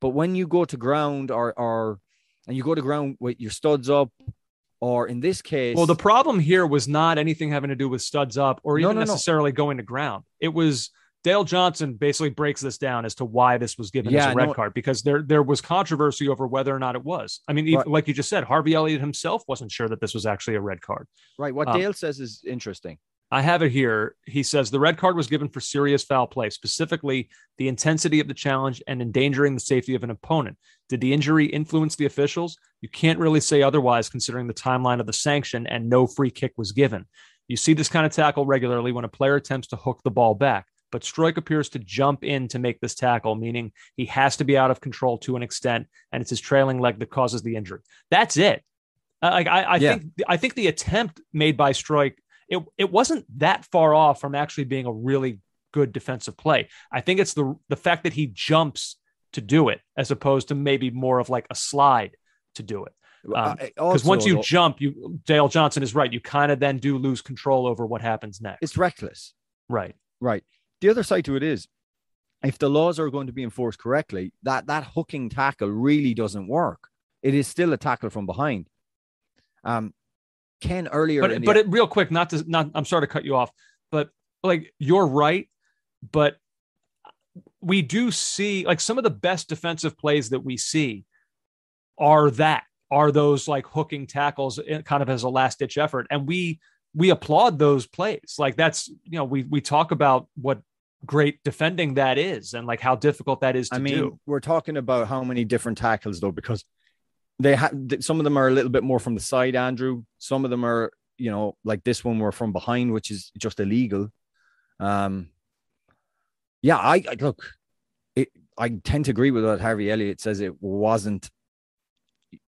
but when you go to ground or or and you go to ground with your studs up, or in this case, Well, the problem here was not anything having to do with studs up or even no, no. necessarily going to ground. It was Dale Johnson basically breaks this down as to why this was given Yeah, as a red no- card because there there was controversy over whether or not it was. I mean, even, Right. like you just said, Harvey Elliott himself wasn't sure that this was actually a red card. right? What um, Dale says is interesting. I have it here. He says the red card was given for serious foul play, specifically the intensity of the challenge and endangering the safety of an opponent. Did the injury influence the officials? You can't really say otherwise considering the timeline of the sanction and no free kick was given. You see this kind of tackle regularly when a player attempts to hook the ball back, but Struijk appears to jump in to make this tackle, meaning he has to be out of control to an extent, and it's his trailing leg that causes the injury. That's it. Like I, I Yeah. think I think the attempt made by Struijk it it wasn't that far off from actually being a really good defensive play. I think it's the the fact that he jumps to do it as opposed to maybe more of like a slide to do it. Because also, once you jump, you Dale Johnson is right. You kind of then do lose control over what happens next. it's reckless. right. Right. The other side to it is if the laws are going to be enforced correctly, that that hooking tackle really doesn't work. It is still a tackle from behind. Um, Ken earlier, in But the- but it, real quick, not to not. I'm sorry to cut you off, but like you're right, but we do see like some of the best defensive plays that we see are that are those like hooking tackles in- kind of as a last ditch effort and we we applaud those plays like that's you know we we talk about what great defending that is and like how difficult that is to I mean, do we're talking about how many different tackles though, because they have some of them are a little bit more from the side, Andrew. Some of them are, you know, like this one were from behind, which is just illegal. Um, yeah, I, I look, it, I tend to agree with what Harvey Elliott says. It wasn't,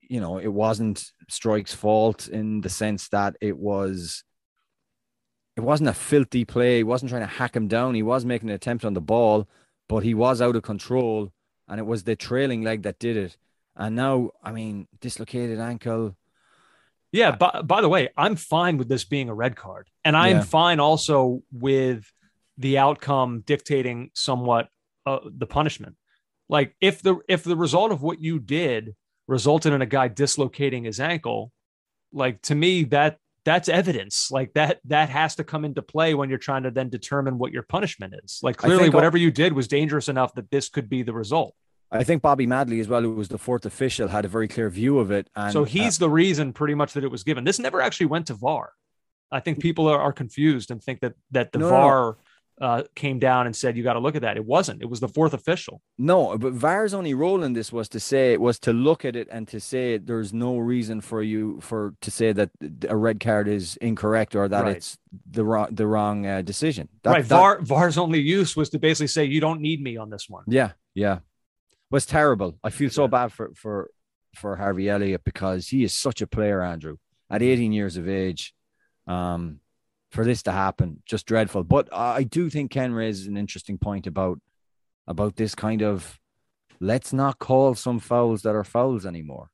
you know, it wasn't Struijk's fault in the sense that it was. It wasn't a filthy play. He wasn't trying to hack him down. He was making an attempt on the ball, but he was out of control, and it was the trailing leg that did it. And now, I mean, dislocated ankle. Yeah. By, by the way, I'm fine with this being a red card. And I'm Yeah. fine also with the outcome dictating somewhat uh, the punishment. Like if the if the result of what you did resulted in a guy dislocating his ankle, like to me that that's evidence. Like that that has to come into play when you're trying to then determine what your punishment is. Like clearly whatever you did was dangerous enough that this could be the result. I think Bobby Madley as well, who was the fourth official, had a very clear view of it. And so uh, he's the reason pretty much that it was given. This never actually went to VAR. I think people are, are confused and think that that the No, no, VAR uh, came down and said you got to look at that. It wasn't. It was the fourth official. No, but VAR's only role in this was to say was to look at it and to say there's no reason for you for to say that a red card is incorrect or that Right. it's the wrong the wrong uh, decision. That- right. that- VAR VAR's only use was to basically say you don't need me on this one. Yeah, yeah, was terrible. I feel so Yeah. bad for for for Harvey Elliott because he is such a player, Andrew. At 18 years of age, um, for this to happen, just dreadful. But I do think Ken raises an interesting point about about this kind of let's not call some fouls that are fouls anymore.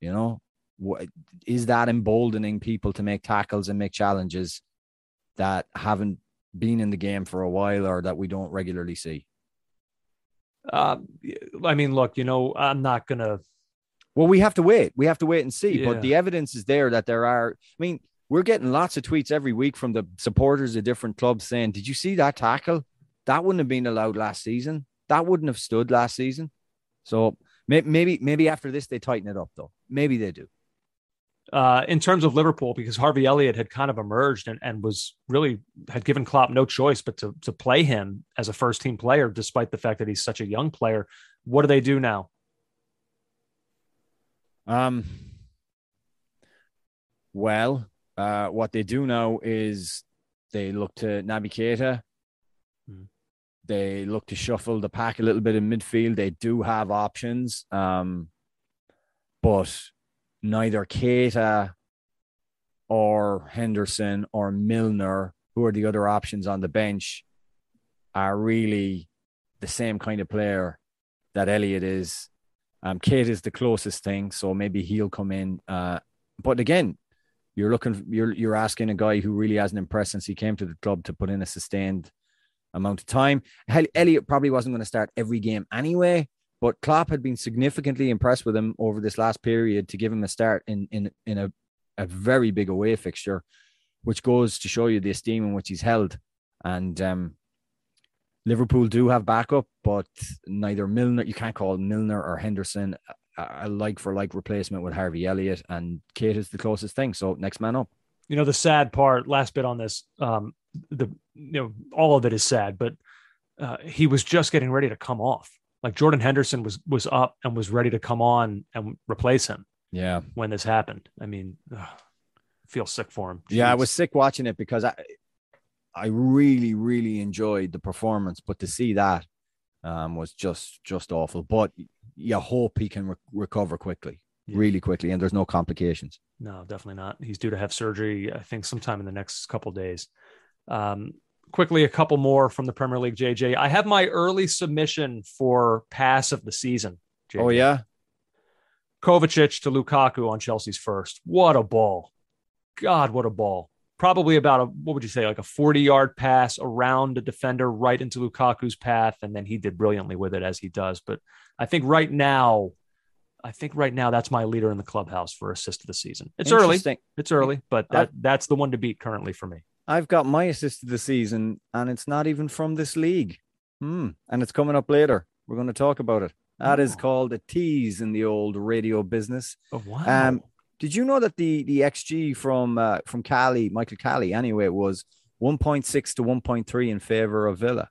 You know, what is that emboldening people to make tackles and make challenges that haven't been in the game for a while or that we don't regularly see? Uh, I mean, look, you know, I'm not gonna. Well, we have to wait. We have to wait and see. Yeah. But the evidence is there that there are. I mean, we're getting lots of tweets every week from the supporters of different clubs saying, "Did you see that tackle? That wouldn't have been allowed last season. That wouldn't have stood last season." So may- maybe, maybe after this they tighten it up, though. Maybe they do. Uh, in terms of Liverpool, because Harvey Elliott had kind of emerged and, and was really had given Klopp no choice but to to play him as a first team player, despite the fact that he's such a young player. What do they do now? Um. Well, uh, what they do now is they look to Naby Keita. Hmm. They look to shuffle the pack a little bit in midfield. They do have options, um, but neither Keita or Henderson or Milner, who are the other options on the bench, are really the same kind of player that Elliott is. Um, Keita is the closest thing, so maybe he'll come in. Uh, but again, you're looking, you're you're asking a guy who really hasn't impressed since he came to the club to put in a sustained amount of time. Elliott probably wasn't going to start every game anyway, but Klopp had been significantly impressed with him over this last period to give him a start in in in a a very big away fixture, which goes to show you the esteem in which he's held. And um, Liverpool do have backup, but neither Milner, you can't call Milner or Henderson a, like for like replacement with Harvey Elliott, and Keita is the closest thing. So next man up. You know, the sad part, last bit on this, um, the you know, all of it is sad, but uh, he was just getting ready to come off. Like Jordan Henderson was was up and was ready to come on and replace him Yeah, when this happened. I mean, ugh, feel sick for him. yeah, I was sick watching it because I, I really, really enjoyed the performance, but to see that, um, was just just awful. But you hope he can re- recover quickly, Yeah. really quickly, and there's no complications. No, definitely not. He's due to have surgery, I think, sometime in the next couple days. Um, quickly, a couple more from the Premier League, JJ. I have my early submission for pass of the season. JJ. Oh yeah, Kovacic to Lukaku on Chelsea's first. What a ball. God, what a ball. Probably about a, what would you say, like a 40 yard pass around a defender right into Lukaku's path. And then he did brilliantly with it as he does. But I think right now, I think right now that's my leader in the clubhouse for assist of the season. It's early. It's early, but that that's the one to beat currently for me. I've got my assist of the season, and it's not even from this league. Hmm. And it's coming up later. We're going to talk about it. That is Oh. called a tease in the old radio business. Oh wow! Um, Did you know that the the XG from uh, from Caley, Michael Caley, anyway, was 1.6 to 1.3 in favor of Villa?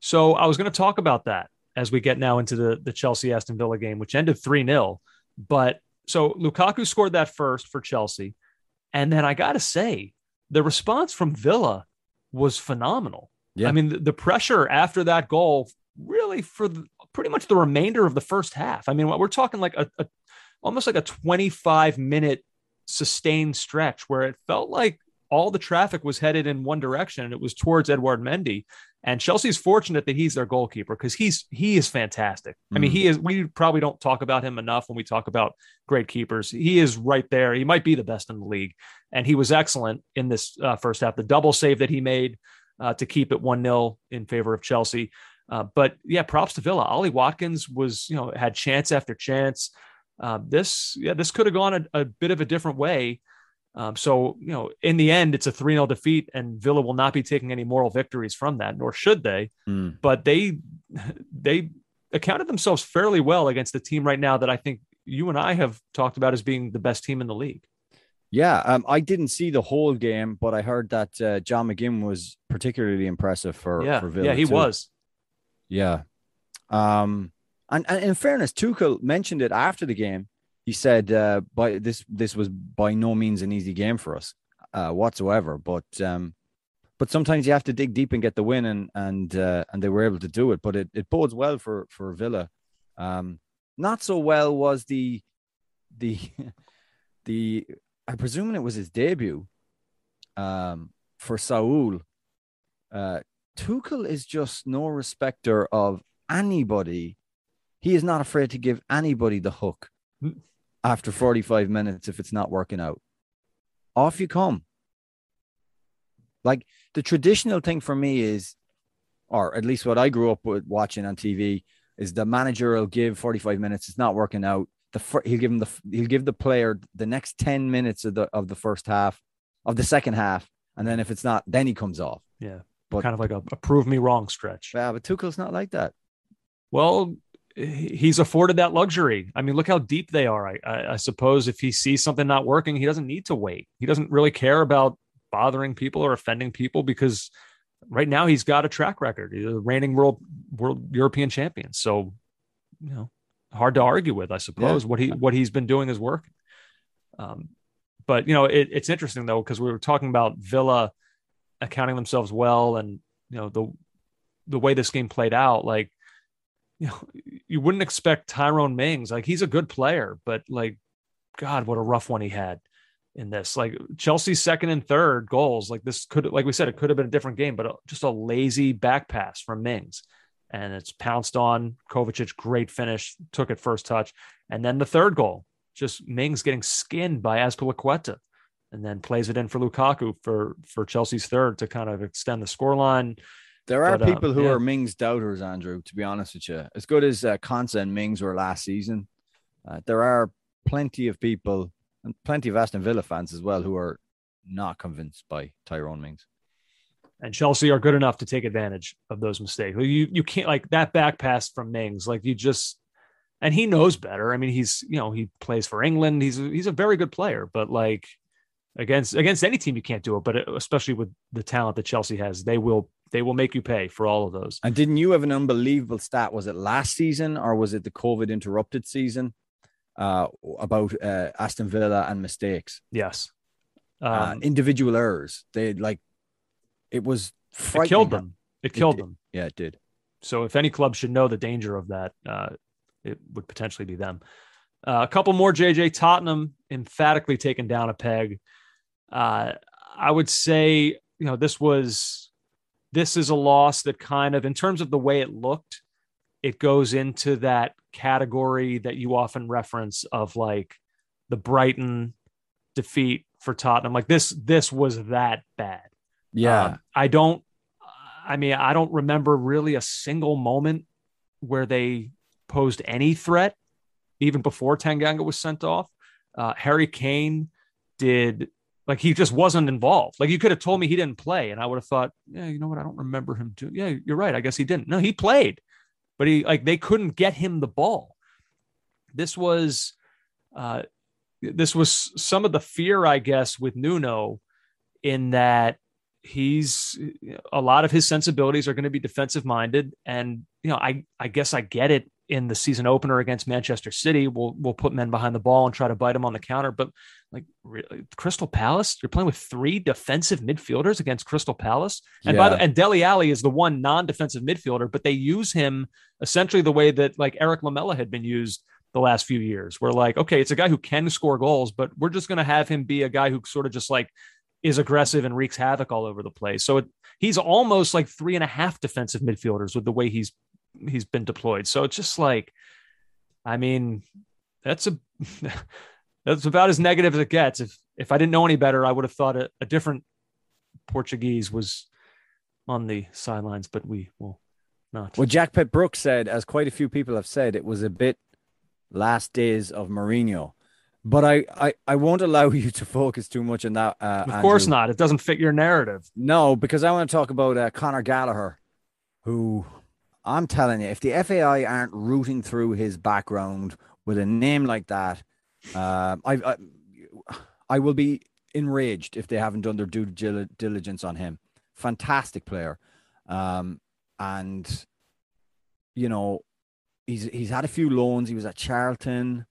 So I was going to talk about that as we get now into the the Chelsea Aston Villa game, which ended three 0 But so Lukaku scored that first for Chelsea, and then I got to say the response from Villa was phenomenal. Yeah. I mean the, the pressure after that goal really for the, pretty much the remainder of the first half. I mean we're talking like a, a almost like a 25 minute sustained stretch where it felt like all the traffic was headed in one direction and it was towards Edouard Mendy. And Chelsea's fortunate that he's their goalkeeper because he's he is fantastic. I mean, Mm. he is. We probably don't talk about him enough when we talk about great keepers. He is right there. He might be the best in the league, and he was excellent in this uh, first half. The double save that he made uh, to keep it one 0 in favor of Chelsea. Uh, but yeah, props to Villa. Ollie Watkins was, you know, had chance after chance. Uh, this, yeah, this could have gone a, a, bit of a different way. Um, so, you know, in the end, it's a 3 0 defeat, and Villa will not be taking any moral victories from that, nor should they. Mm. But they, they accounted themselves fairly well against the team right now that I think you and I have talked about as being the best team in the league. Yeah, um, I didn't see the whole game, but I heard that uh, John McGinn was particularly impressive for yeah, for Villa. Yeah, he too. was. Yeah, um, and, and in fairness, Tuchel mentioned it after the game. He said, uh, "By this, this was by no means an easy game for us uh, whatsoever, but um, but sometimes you have to dig deep and get the win, and and uh, and they were able to do it. But it, it bodes well for for Villa. Um, not so well was the the the I presume it was his debut um, for Saul. Uh, Tuchel is just no respecter of anybody. He is not afraid to give anybody the hook after 45 minutes if it's not working out. Off you come. Like the traditional thing for me is, or at least what I grew up with watching on TV, is the manager will give 45 minutes. It's not working out. The he'll give him the he'll give the player the next 10 minutes of the of the first half of the second half, and then if it's not, then he comes off. Yeah, But- kind of like a, a prove me wrong stretch. Yeah, but Tuchel's not like that. Well, he's afforded that luxury. I mean, look how deep they are. I, I, I suppose if he sees something not working, he doesn't need to wait. He doesn't really care about bothering people or offending people because right now he's got a track record. He's a reigning world world European champion. So, you know, hard to argue with, I suppose. What he what he's been doing is working. Um, but you know, it, it's interesting though because we were talking about Villa accounting themselves well, and you know the the way this game played out, like you know, you wouldn't expect Tyrone Mings. Like he's a good player, but like, God, what a rough one he had in this. Like Chelsea's second and third goals. Like this could, like we said, it could have been a different game, but uh, just a lazy back pass from Mings, and it's pounced on. Kovacic, great finish, took it first touch, and then the third goal, just Mings getting skinned by Azpilicueta, and then plays it in for Lukaku for for Chelsea's third to kind of extend the scoreline. There are But, uh, people who yeah. are Mings doubters, Andrew, to be honest with you. As good as uh, Konsa and Mings were last season, uh, there are plenty of people and plenty of Aston Villa fans as well who are not convinced by Tyrone Mings. and Chelsea are good enough to take advantage of those mistakes. You you can't like that back pass from Mings. Like you just and he knows better. I mean, he's you know he plays for England. He's he's a very good player, but like against against any team you can't do it. But especially with the talent that Chelsea has, they will they will make you pay for all of those. And didn't you have an unbelievable stat? Was it last season or was it the COVID interrupted season? Uh, about uh, Aston Villa and mistakes, Yes, uh, um, individual errors. They like it was it killed them. It killed did. them. Yeah, it did. So if any club should know the danger of that, uh, it would potentially be them. Uh, a couple more JJ Tottenham emphatically taken down a peg. Uh, I would say, you know, this was this is a loss that kind of, in terms of the way it looked, it goes into that category that you often reference of like the Brighton defeat for Tottenham. Like this, this was that bad. Yeah, Um, I don't, I mean, I don't remember really a single moment where they posed any threat, even before Tanganga was sent off. Uh, Harry Kane did, like, he just wasn't involved. Like, you could have told me he didn't play, and I would have thought, yeah, you know what? I don't remember him doing. Yeah, you're right. I guess he didn't. No, he played, but he, like, they couldn't get him the ball. This was, uh, this was some of the fear, I guess, with Nuno in that he's a lot of his sensibilities are going to be defensive minded and you know i i guess i get it in the season opener against manchester city we'll we'll put men behind the ball and try to bite them on the counter but like really, crystal palace you're playing with three defensive midfielders against crystal palace and by Yeah. the and Dele Alli is the one non-defensive midfielder but they use him essentially the way that like Erik Lamela had been used the last few years we're like okay it's a guy who can score goals but we're just going to have him be a guy who sort of just like is aggressive and wreaks havoc all over the place. So it, he's almost like three and a half defensive midfielders with the way he's he's been deployed. So it's just like, I mean, that's a that's about as negative as it gets. If if I didn't know any better, I would have thought a, a different Portuguese was on the sidelines, but we will not. Well, Jack Pitt Brooks said, as quite a few people have said, it was a bit last days of Mourinho. But I, I, I won't allow you to focus too much on that. Uh, of course Andrew. not. It doesn't fit your narrative. No, because I want to talk about uh, Conor Gallagher, who I'm telling you, if the FAI aren't rooting through his background with a name like that, uh, I, I, I will be enraged if they haven't done their due diligence on him. Fantastic player, um, and you know, he's he's had a few loans. He was at Charlton.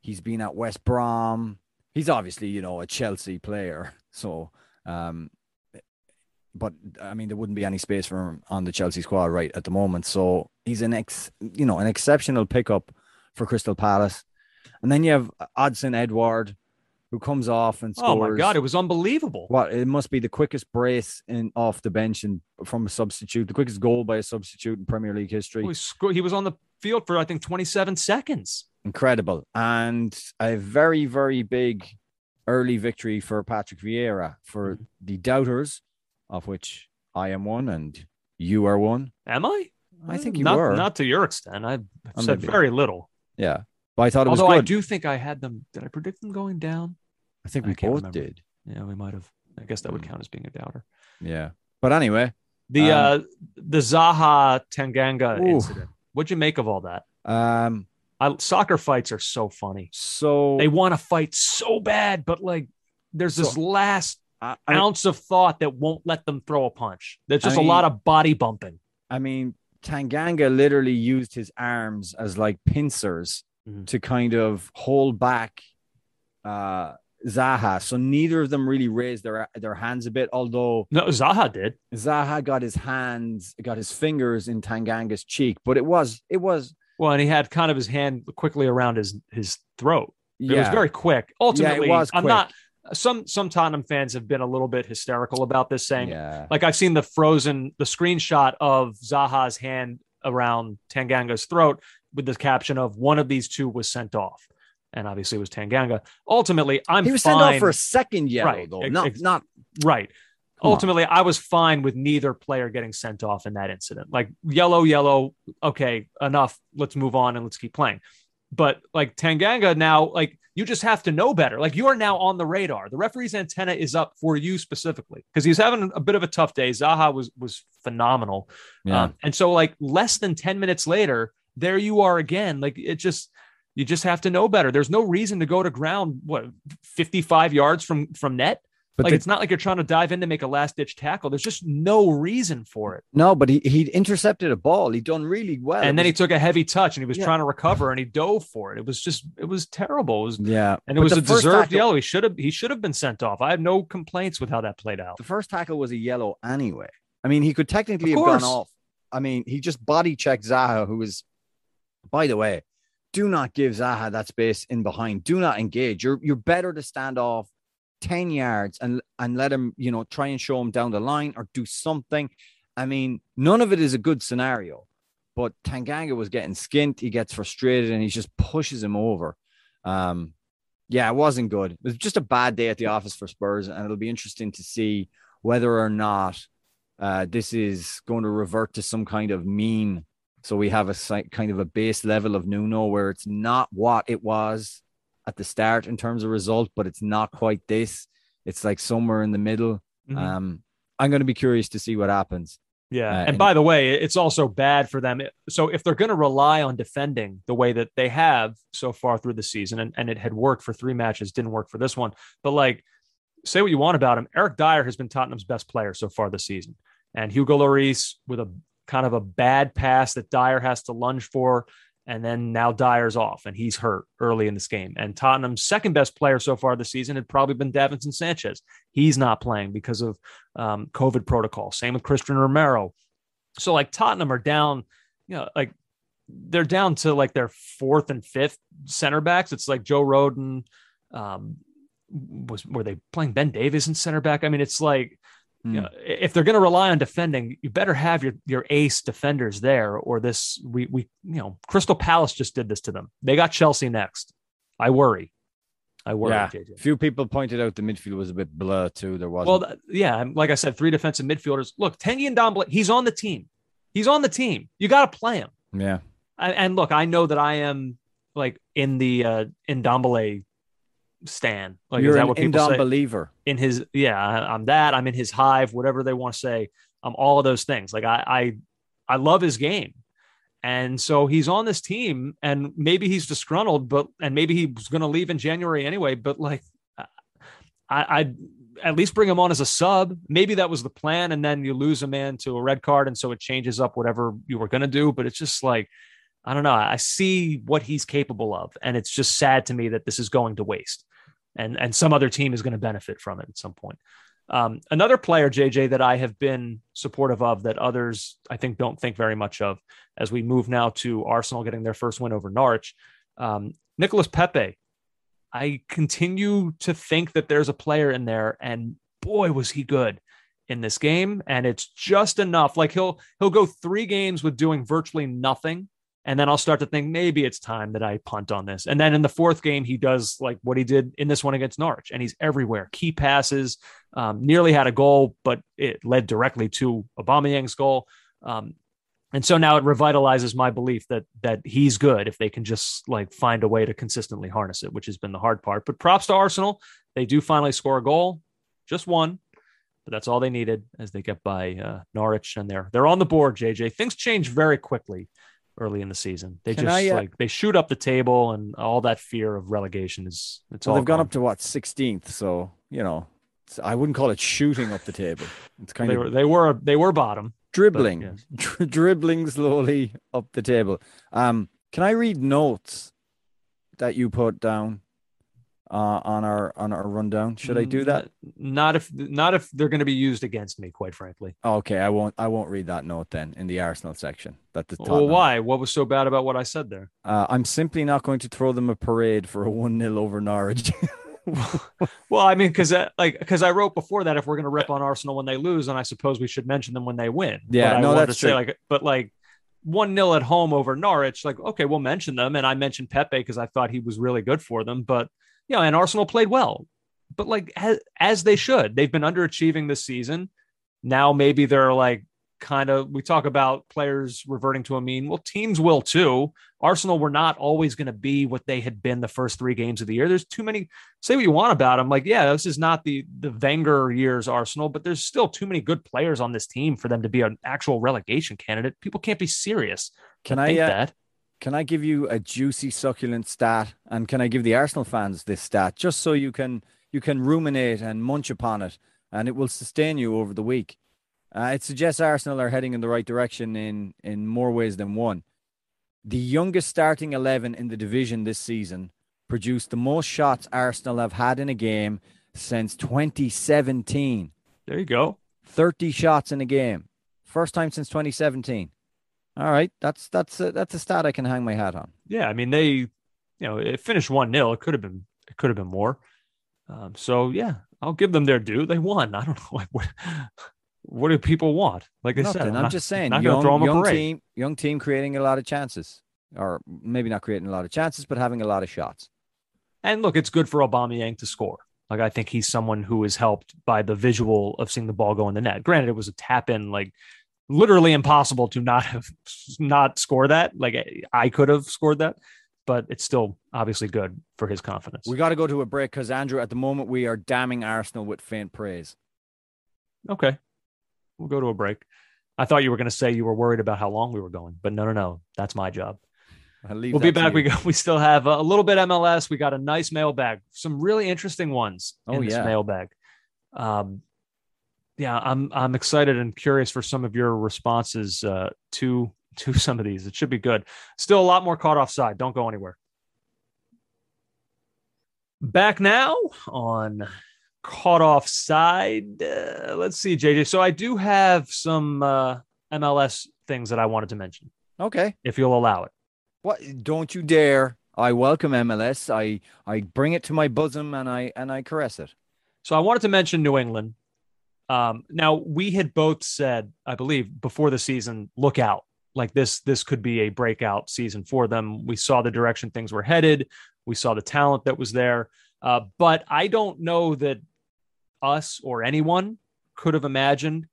He's been at West Brom. He's obviously, you know, a Chelsea player. So, um, but I mean, there wouldn't be any space for him on the Chelsea squad right at the moment. So he's an ex, you know, an exceptional pickup for Crystal Palace. And then you have Odsonne Edouard, who comes off and scores. Oh my god, it was unbelievable. What it must be the quickest brace in off the bench and from a substitute, the quickest goal by a substitute in Premier League history. He was, he was on the field for I think 27 seconds. incredible and a very very big early victory for patrick vieira for Mm-hmm. the doubters of which i am one and you are one Am I? i think you not, were Not to your extent. I've said maybe. very little. yeah but i thought it was Although I do think I had them. Did I predict them going down? I think we can't both remember. did Yeah, we might have. I guess that would Mm. count as being a doubter. yeah but anyway The Um, uh the Zaha Tanganga Ooh. incident. What'd you make of all that? um I, soccer fights are so funny. so They want to fight so bad, but like there's this last I, I, ounce of thought that won't let them throw a punch. There's I just a mean- lot of body bumping. I mean tanganga literally used his arms as like pincers Mhm. to kind of hold back uh zaha so neither of them really raised their their hands a bit although No, Zaha did. Zaha got his hands, got his fingers in Tanganga's cheek, but it was, it was, Well, and he had kind of his hand quickly around his his throat. It yeah, was very quick. Ultimately, was I'm not. Some some Tottenham fans have been a little bit hysterical about this, saying yeah, like I've seen the frozen the screenshot of Zaha's hand around Tanganga's throat with the caption of one of these two was sent off, and obviously it was Tanganga. Ultimately, I'm he was fine. sent off for a second yellow, Right, though, not, ex- not, right. Come on. Ultimately, I was fine with neither player getting sent off in that incident. Like yellow, yellow. Okay, enough. Let's move on and let's keep playing. But like Tanganga now, like you just have to know better. Like you are now on the radar. The referee's antenna is up for you specifically because he's having a bit of a tough day. Zaha was was phenomenal. yeah, Um, and so like less than 10 minutes later, there you are again. Like it just you just have to know better. There's no reason to go to ground what 55 yards from from net. But like it's not like you're trying to dive in to make a last ditch tackle. There's just no reason for it. no, but he, he intercepted a ball. He done really well. and then he took a heavy touch and he was Yeah. trying to recover and he dove for it. It was just it was terrible. It was yeah, and it but was a deserved tackle- yellow. He should have he should have been sent off. I have no complaints with how that played out. The first tackle was a yellow anyway. I mean, he could technically have gone off. I mean, he just body checked Zaha, who was, by the way, do not give Zaha that space in behind. Do not engage. You're you're better to stand off 10 yards and and let him, you know, try and show him down the line or do something. I mean, none of it is a good scenario. But Tanganga was getting skint. He gets frustrated and he just pushes him over. Um, yeah, it wasn't good. It was just a bad day at the office for Spurs, and it'll be interesting to see whether or not uh, this is going to revert to some kind of mean. So we have a kind of a base level of Nuno where it's not what it was at the start in terms of result, but it's not quite this. It's like somewhere in the middle. Mhm. Um, I'm going to be curious to see what happens. Yeah. Uh, and and- by the way, it's also bad for them. So if they're going to rely on defending the way that they have so far through the season, and, and it had worked for three matches, didn't work for this one. But like, say what you want about him. Eric Dier has been Tottenham's best player so far this season. And Hugo Lloris with a kind of a bad pass that Dier has to lunge for. And then now Dier's off and he's hurt early in this game. And Tottenham's second best player so far this season had probably been Davinson Sanchez. He's not playing because of um, COVID protocol. Same with Cristian Romero. So like Tottenham are down, you know, like they're down to like their fourth and fifth center backs. It's like Joe Rodon. Um, was were they playing Ben Davies in center back? I mean, it's like Hmm. you know, if they're going to rely on defending, you better have your your ace defenders there, or this we we you know Crystal Palace just did this to them. They got Chelsea next. I worry. I worry. yeah, JJ. few people pointed out the midfield was a bit blur too. There was Well, yeah, like I said, three defensive midfielders. Look, Tanguy Ndombele, he's on the team. He's on the team. You got to play him. Yeah. And, and look, I know that I am like in the uh, in Ndombele stan. Like, You're is that an what people say? believer. in his yeah I- i'm that i'm in his hive whatever they want to say i'm all of those things like i i, I love his game and so he's on this team and maybe he's disgruntled but and maybe he's going to leave in january anyway but like i i'd at least bring him on as a sub maybe that was the plan and then you lose a man to a red card and so it changes up whatever you were going to do but it's just like i don't know i see what he's capable of and it's just sad to me that this is going to waste and and some other team is going to benefit from it at some point. Um, another player, JJ, that I have been supportive of that others I think don't think very much of as we move now to Arsenal getting their first win over Norwich. Um, Nicholas Pepe. I continue to think that there's a player in there, and boy, was he good in this game. And it's just enough. Like he'll he'll go three games with doing virtually nothing, and then I'll start to think maybe it's time that I punt on this. And then in the fourth game, he does like what he did in this one against Norwich, and he's everywhere. Key passes, um, nearly had a goal, but it led directly to Aubameyang's goal. Um, and so now it revitalizes my belief that that he's good if they can just like find a way to consistently harness it, which has been the hard part. But props to Arsenal, they do finally score a goal, just one, but that's all they needed as they get by uh, Norwich, and they're they're on the board. JJ, things change very quickly early in the season. They Can just I, uh, like they shoot up the table, and all that fear of relegation is it's So all they've gone gone. up to what 16th. So you know, I wouldn't call it shooting up the table. It's kind They of were they were they were bottom. dribbling, dri- dribbling slowly up the table. Um, can I read notes that you put down uh, on our on our rundown? Should I do that? Not if not if they're going to be used against me, quite frankly. Okay, I won't. I won't read that note then in the Arsenal section. That the Well, why? What was so bad about what I said there? Uh, I'm simply not going to throw them a parade for a one 0 over Norwich. Well, I mean, because like because I wrote before that if we're going to rip on Arsenal when they lose, and I suppose we should mention them when they win. Yeah, But I no, that's to say true. like, but like one 0 at home over Norwich, like okay, we'll mention them, and I mentioned Pepe because I thought he was really good for them, but you know, and Arsenal played well, but like as, as they should, they've been underachieving this season. Now maybe they're like kind of we talk about players reverting to a mean. Well, teams will too. Arsenal were not always going to be what they had been the first three games of the year. There's too many. Say what you want about them. Like, yeah, this is not the the Wenger years Arsenal, but there's still too many good players on this team for them to be an actual relegation candidate. People can't be serious. Can to I? think Uh, that? Can I give you a juicy, succulent stat? And can I give the Arsenal fans this stat just so you can you can ruminate and munch upon it, and it will sustain you over the week. Uh, it suggests Arsenal are heading in the right direction in in more ways than one. The youngest starting eleven in the division this season produced the most shots Arsenal have had in a game since 2017. There you go. 30 shots in a game. First time since 2017. All right, that's that's a, that's a stat I can hang my hat on. Yeah, I mean they, you know, it finished one 0 It could have been it could have been more. Um, so yeah, I'll give them their due. They won. I don't know what what do people want? Like I said, Nothing. I'm not- just saying, not going to young, throw them a young team, young team creating a lot of chances, or maybe not creating a lot of chances, but having a lot of shots. And look, it's good for Aubameyang to score. Like I think he's someone who is helped by the visual of seeing the ball go in the net. Granted, it was a tap in, like literally impossible to not have not score that. Like I could have scored that, but it's still obviously good for his confidence. We got to go to a break because Andrew, at the moment, we are damning Arsenal with faint praise. Okay, we'll go to a break. I thought you were going to say you were worried about how long we were going, but no, no, no, that's my job. We'll be back. We go. We still have a little bit MLS. We got a nice mailbag. Some really interesting ones in Oh, this yeah. mailbag. Um, yeah, I'm I'm excited and curious for some of your responses uh, to to some of these. It should be good. Still a lot more caught offside. Don't go anywhere. Back now on caught offside. Uh, let's see, JJ. So I do have some uh, MLS things that I wanted to mention, Okay. if you'll allow it. What? Don't you dare! I welcome MLS. I I bring it to my bosom and I and I caress it. So I wanted to mention New England. Um, now we had both said, I believe, before the season, look out. Like this, this could be a breakout season for them. We saw the direction things were headed. We saw the talent that was there. Uh, but I don't know that us or anyone could have imagined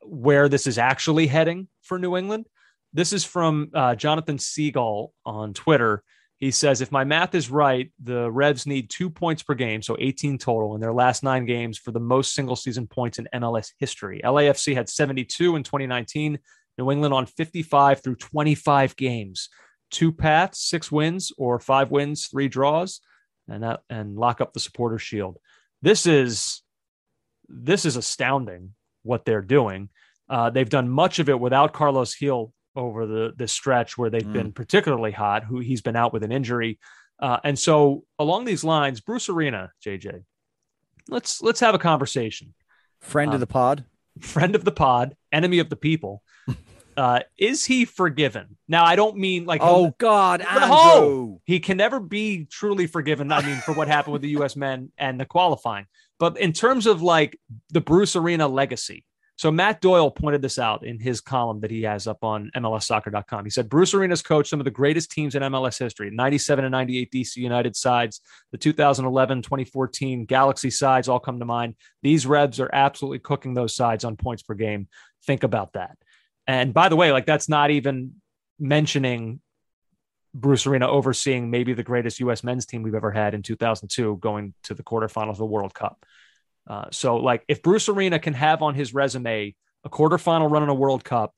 where this is actually heading for New England. This is from uh, Jonathan Siegel on Twitter. He says, if my math is right, the Revs need two points per game, so 18 total in their last nine games for the most single season points in MLS history. LAFC had 72 in 2019, New England on 55 through 25 games. Two paths, six wins, or five wins, three draws, and that and lock up the supporter shield. This is this is astounding what they're doing. Uh, they've done much of it without Carles Gil over the the stretch where they've mm. been particularly hot. Who he's been out with an injury, uh, and so along these lines, Bruce Arena, JJ, let's let's have a conversation. Friend um, of the pod, friend of the pod, enemy of the people. Uh, is he forgiven? Now, I don't mean like oh God, Andrew. he can never be truly forgiven. I mean, for what happened with the U.S. men and the qualifying, but in terms of like the Bruce Arena legacy, so Matt Doyle pointed this out in his column that he has up on MLSsoccer.com. He said Bruce Arena's coached some of the greatest teams in MLS history 97 and 98 DC United sides, the 2011 2014 Galaxy sides all come to mind. These Revs are absolutely cooking those sides on points per game. Think about that. And by the way, like that's not even mentioning Bruce Arena overseeing maybe the greatest U.S. men's team we've ever had in 2002 going to the quarterfinals of the World Cup. Uh, so, like, if Bruce Arena can have on his resume a quarterfinal run in a World Cup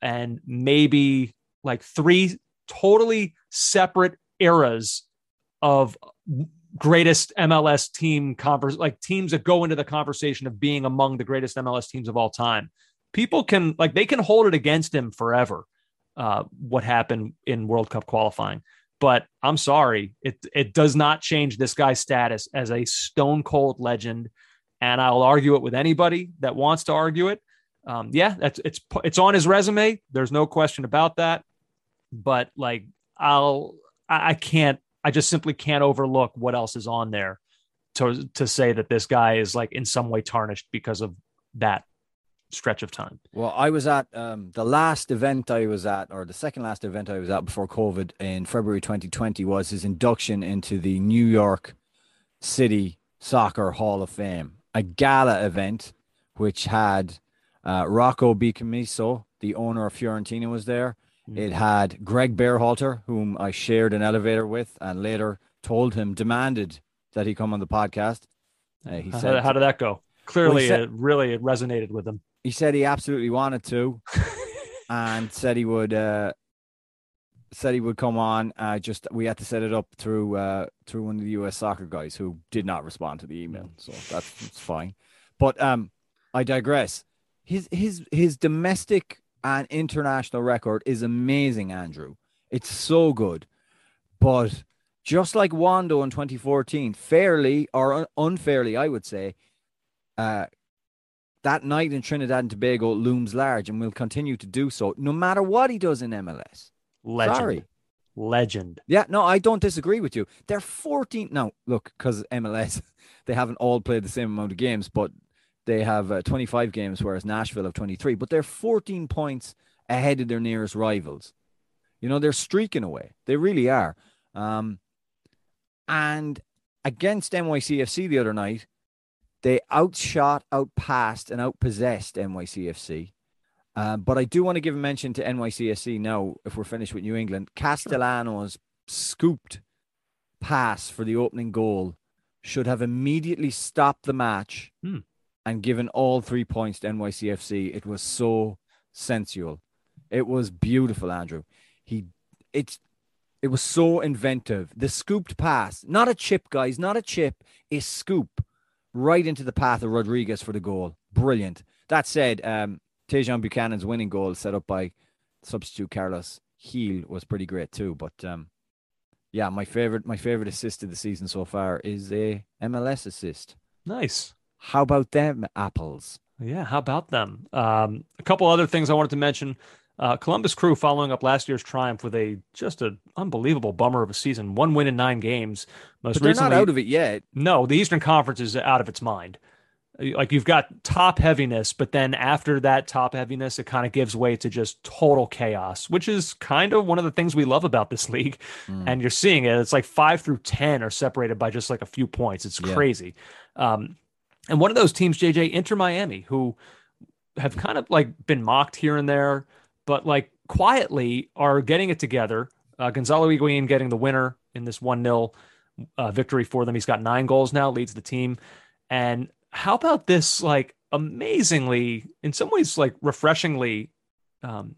and maybe like three totally separate eras of greatest MLS team like teams that go into the conversation of being among the greatest MLS teams of all time, people can like they can hold it against him forever. Uh, what happened in World Cup qualifying? But I'm sorry, it it does not change this guy's status as a stone cold legend and I'll argue it with anybody that wants to argue it. Um, yeah, that's it's it's on his resume. There's no question about that. But like, I'll I, can't I just simply can't overlook what else is on there to to say that this guy is like in some way tarnished because of that stretch of time. Well, I was at um, the last event I was at, or the second last event I was at before COVID in February 2020, was his induction into the New York City Soccer Hall of Fame a gala event which had uh, Rocco Commisso, the owner of Fiorentina, was there. Mm. It had Greg Berhalter, whom I shared an elevator with, and later told him, demanded that he come on the podcast. Uh, he said, how, how, did that go? Clearly, well, said, it really it resonated with him. He said he absolutely wanted to, and said he would. Uh, said he would come on. Uh, just we had to set it up through uh, through one of the US soccer guys who did not respond to the email, so that's, that's fine. But um, I digress. His his his domestic and international record is amazing, Andrew. It's so good, but just like Wondo in 2014, fairly or un- unfairly, I would say, uh, that night in Trinidad and Tobago looms large and will continue to do so, no matter what he does in MLS. Legend. Sorry. Legend. Yeah, no, I don't disagree with you. They're 14. Now, look, because MLS, they haven't all played the same amount of games, but they have uh, 25 games, whereas Nashville have 23. But they're 14 points ahead of their nearest rivals. You know, they're streaking away. They really are. Um, and against NYCFC the other night, they outshot, outpassed, and outpossessed NYCFC. Uh, but I do want to give a mention to NYCFC now, if we're finished with New England. Castellanos scooped pass for the opening goal should have immediately stopped the match hmm. and given all three points to NYCFC. It was so sensual. It was beautiful, Andrew. He it's it was so inventive. The scooped pass, not a chip, guys, not a chip, a scoop right into the path of Rodriguez for the goal. Brilliant. That said, um, Tajon Buchanan's winning goal set up by substitute Carles Gil was pretty great too. But um, yeah, my favorite my favorite assist of the season so far is a MLS assist. Nice. How about them apples? Yeah, how about them? Um, a couple other things I wanted to mention. Uh, Columbus Crew following up last year's triumph with a just an unbelievable bummer of a season, one win in nine games. Most but they're recently, not out of it yet. No, the Eastern Conference is out of its mind like you've got top heaviness, but then after that top heaviness, it kind of gives way to just total chaos, which is kind of one of the things we love about this league. Mm. And you're seeing it. It's like five through 10 are separated by just like a few points. It's yeah. crazy. Um, and one of those teams, JJ, Inter Miami, who have kind of like been mocked here and there, but like quietly are getting it together. Uh, Gonzalo Higuain getting the winner in this 1 0 uh, victory for them. He's got nine goals now, leads the team. And how about this, like, amazingly, in some ways, like, refreshingly um,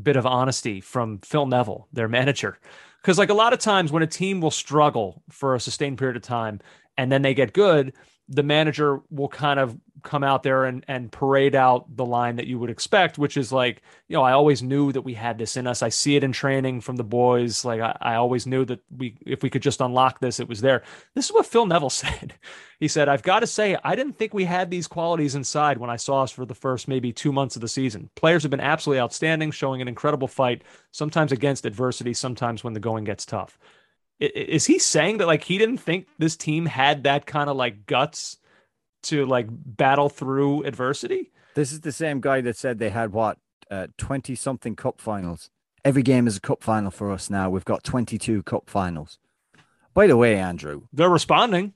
bit of honesty from Phil Neville, their manager? Because, like, a lot of times when a team will struggle for a sustained period of time and then they get good, the manager will kind of come out there and, and parade out the line that you would expect, which is like, you know, I always knew that we had this in us. I see it in training from the boys. Like I, I always knew that we, if we could just unlock this, it was there. This is what Phil Neville said. He said, I've got to say, I didn't think we had these qualities inside when I saw us for the first maybe two months of the season. Players have been absolutely outstanding, showing an incredible fight, sometimes against adversity, sometimes when the going gets tough is he saying that like he didn't think this team had that kind of like guts to like battle through adversity? This is the same guy that said they had what twenty uh, something cup finals. Every game is a cup final for us now. We've got twenty two cup finals. By the way, Andrew, they're responding.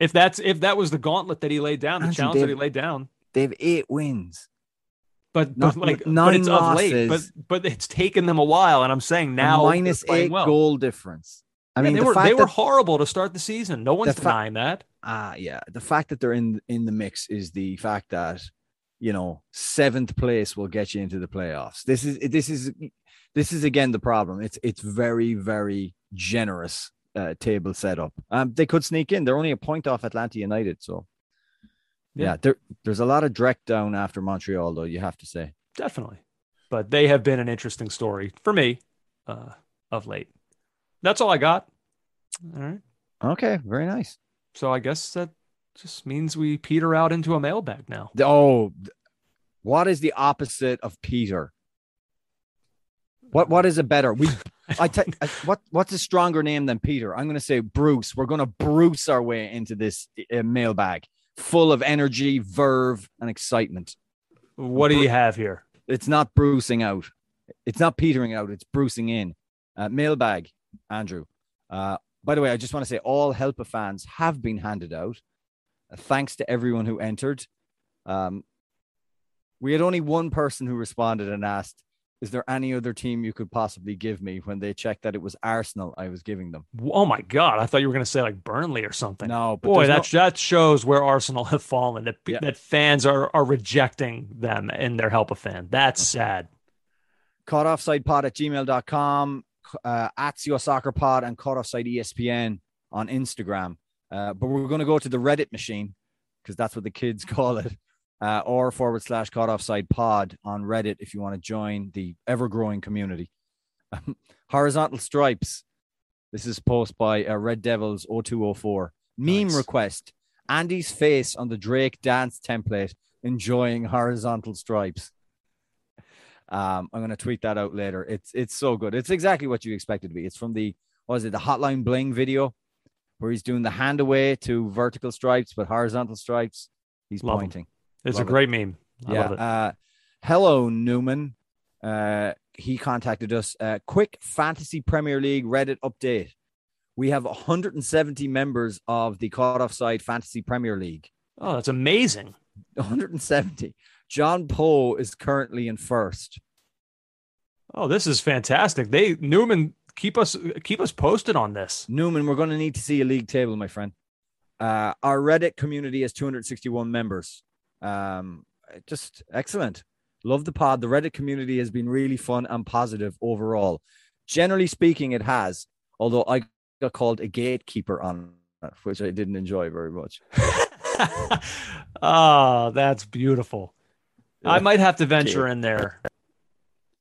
If that's if that was the gauntlet that he laid down, the Andrew, challenge that he laid down, they have eight wins. But, but like but it's of late. But but it's taken them a while, and I'm saying now minus eight well. goal difference. I yeah, mean, they the were they were horrible to start the season. No one's fa- denying that. Ah, uh, yeah. The fact that they're in in the mix is the fact that you know seventh place will get you into the playoffs. This is this is this is again the problem. It's it's very very generous uh, table setup. Um, they could sneak in. They're only a point off Atlanta United, so yeah, yeah there, there's a lot of direct down after Montreal, though, you have to say. Definitely. But they have been an interesting story for me uh, of late. That's all I got. All right. Okay. Very nice. So I guess that just means we peter out into a mailbag now. Oh, what is the opposite of Peter? What what is a better? We I tell what what's a stronger name than Peter? I'm going to say Bruce. We're going to Bruce our way into this uh, mailbag full of energy, verve, and excitement. What do you have here? It's not bruising out. It's not petering out. It's bruising in. Uh, mailbag, Andrew. Uh, by the way, I just want to say all helper fans have been handed out. Uh, thanks to everyone who entered. Um, we had only one person who responded and asked, is there any other team you could possibly give me when they checked that it was Arsenal I was giving them? Oh my god, I thought you were going to say like Burnley or something. No, boy, that no... that shows where Arsenal have fallen. That yeah. that fans are are rejecting them in their help of fan. That's okay. sad. Caught offside pod at gmail.com, uh, at your soccer pod, and caught offside ESPN on Instagram. Uh, but we're going to go to the Reddit machine because that's what the kids call it uh, or forward slash caught offside pod on Reddit if you want to join the ever growing community. Horizontal stripes. This is post by uh, Red Devils 0204. Meme nice. request Andy's face on the Drake dance template, enjoying horizontal stripes. Um, I'm going to tweet that out later. It's it's so good. It's exactly what you expected to be. It's from the what is it the Hotline Bling video where he's doing the hand away to vertical stripes, but horizontal stripes. He's Love pointing. Him. It's Love a great it. meme. I yeah. Uh, hello, Newman. Uh, he contacted us. Uh, quick fantasy Premier League Reddit update. We have 170 members of the Caught Offside Fantasy Premier League. Oh, that's amazing. 170. John Poe is currently in first. Oh, this is fantastic. They Newman keep us keep us posted on this. Newman, we're going to need to see a league table, my friend. Uh, our Reddit community has 261 members. Um, just excellent. Love the pod. The Reddit community has been really fun and positive overall. Generally speaking, it has, although I got called a gatekeeper on it, which I didn't enjoy very much. oh, that's beautiful. I might have to venture in there.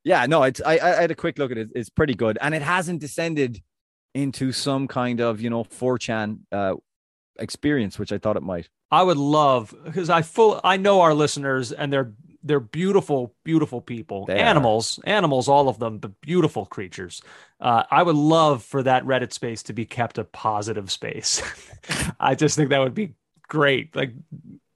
Yeah, no, it's I, I had a quick look at it. It's pretty good, and it hasn't descended into some kind of you know 4chan uh, experience, which I thought it might. I would love because I full I know our listeners and they're they're beautiful, beautiful people, they animals, are. animals, all of them, but beautiful creatures. Uh, I would love for that Reddit space to be kept a positive space. I just think that would be great. Like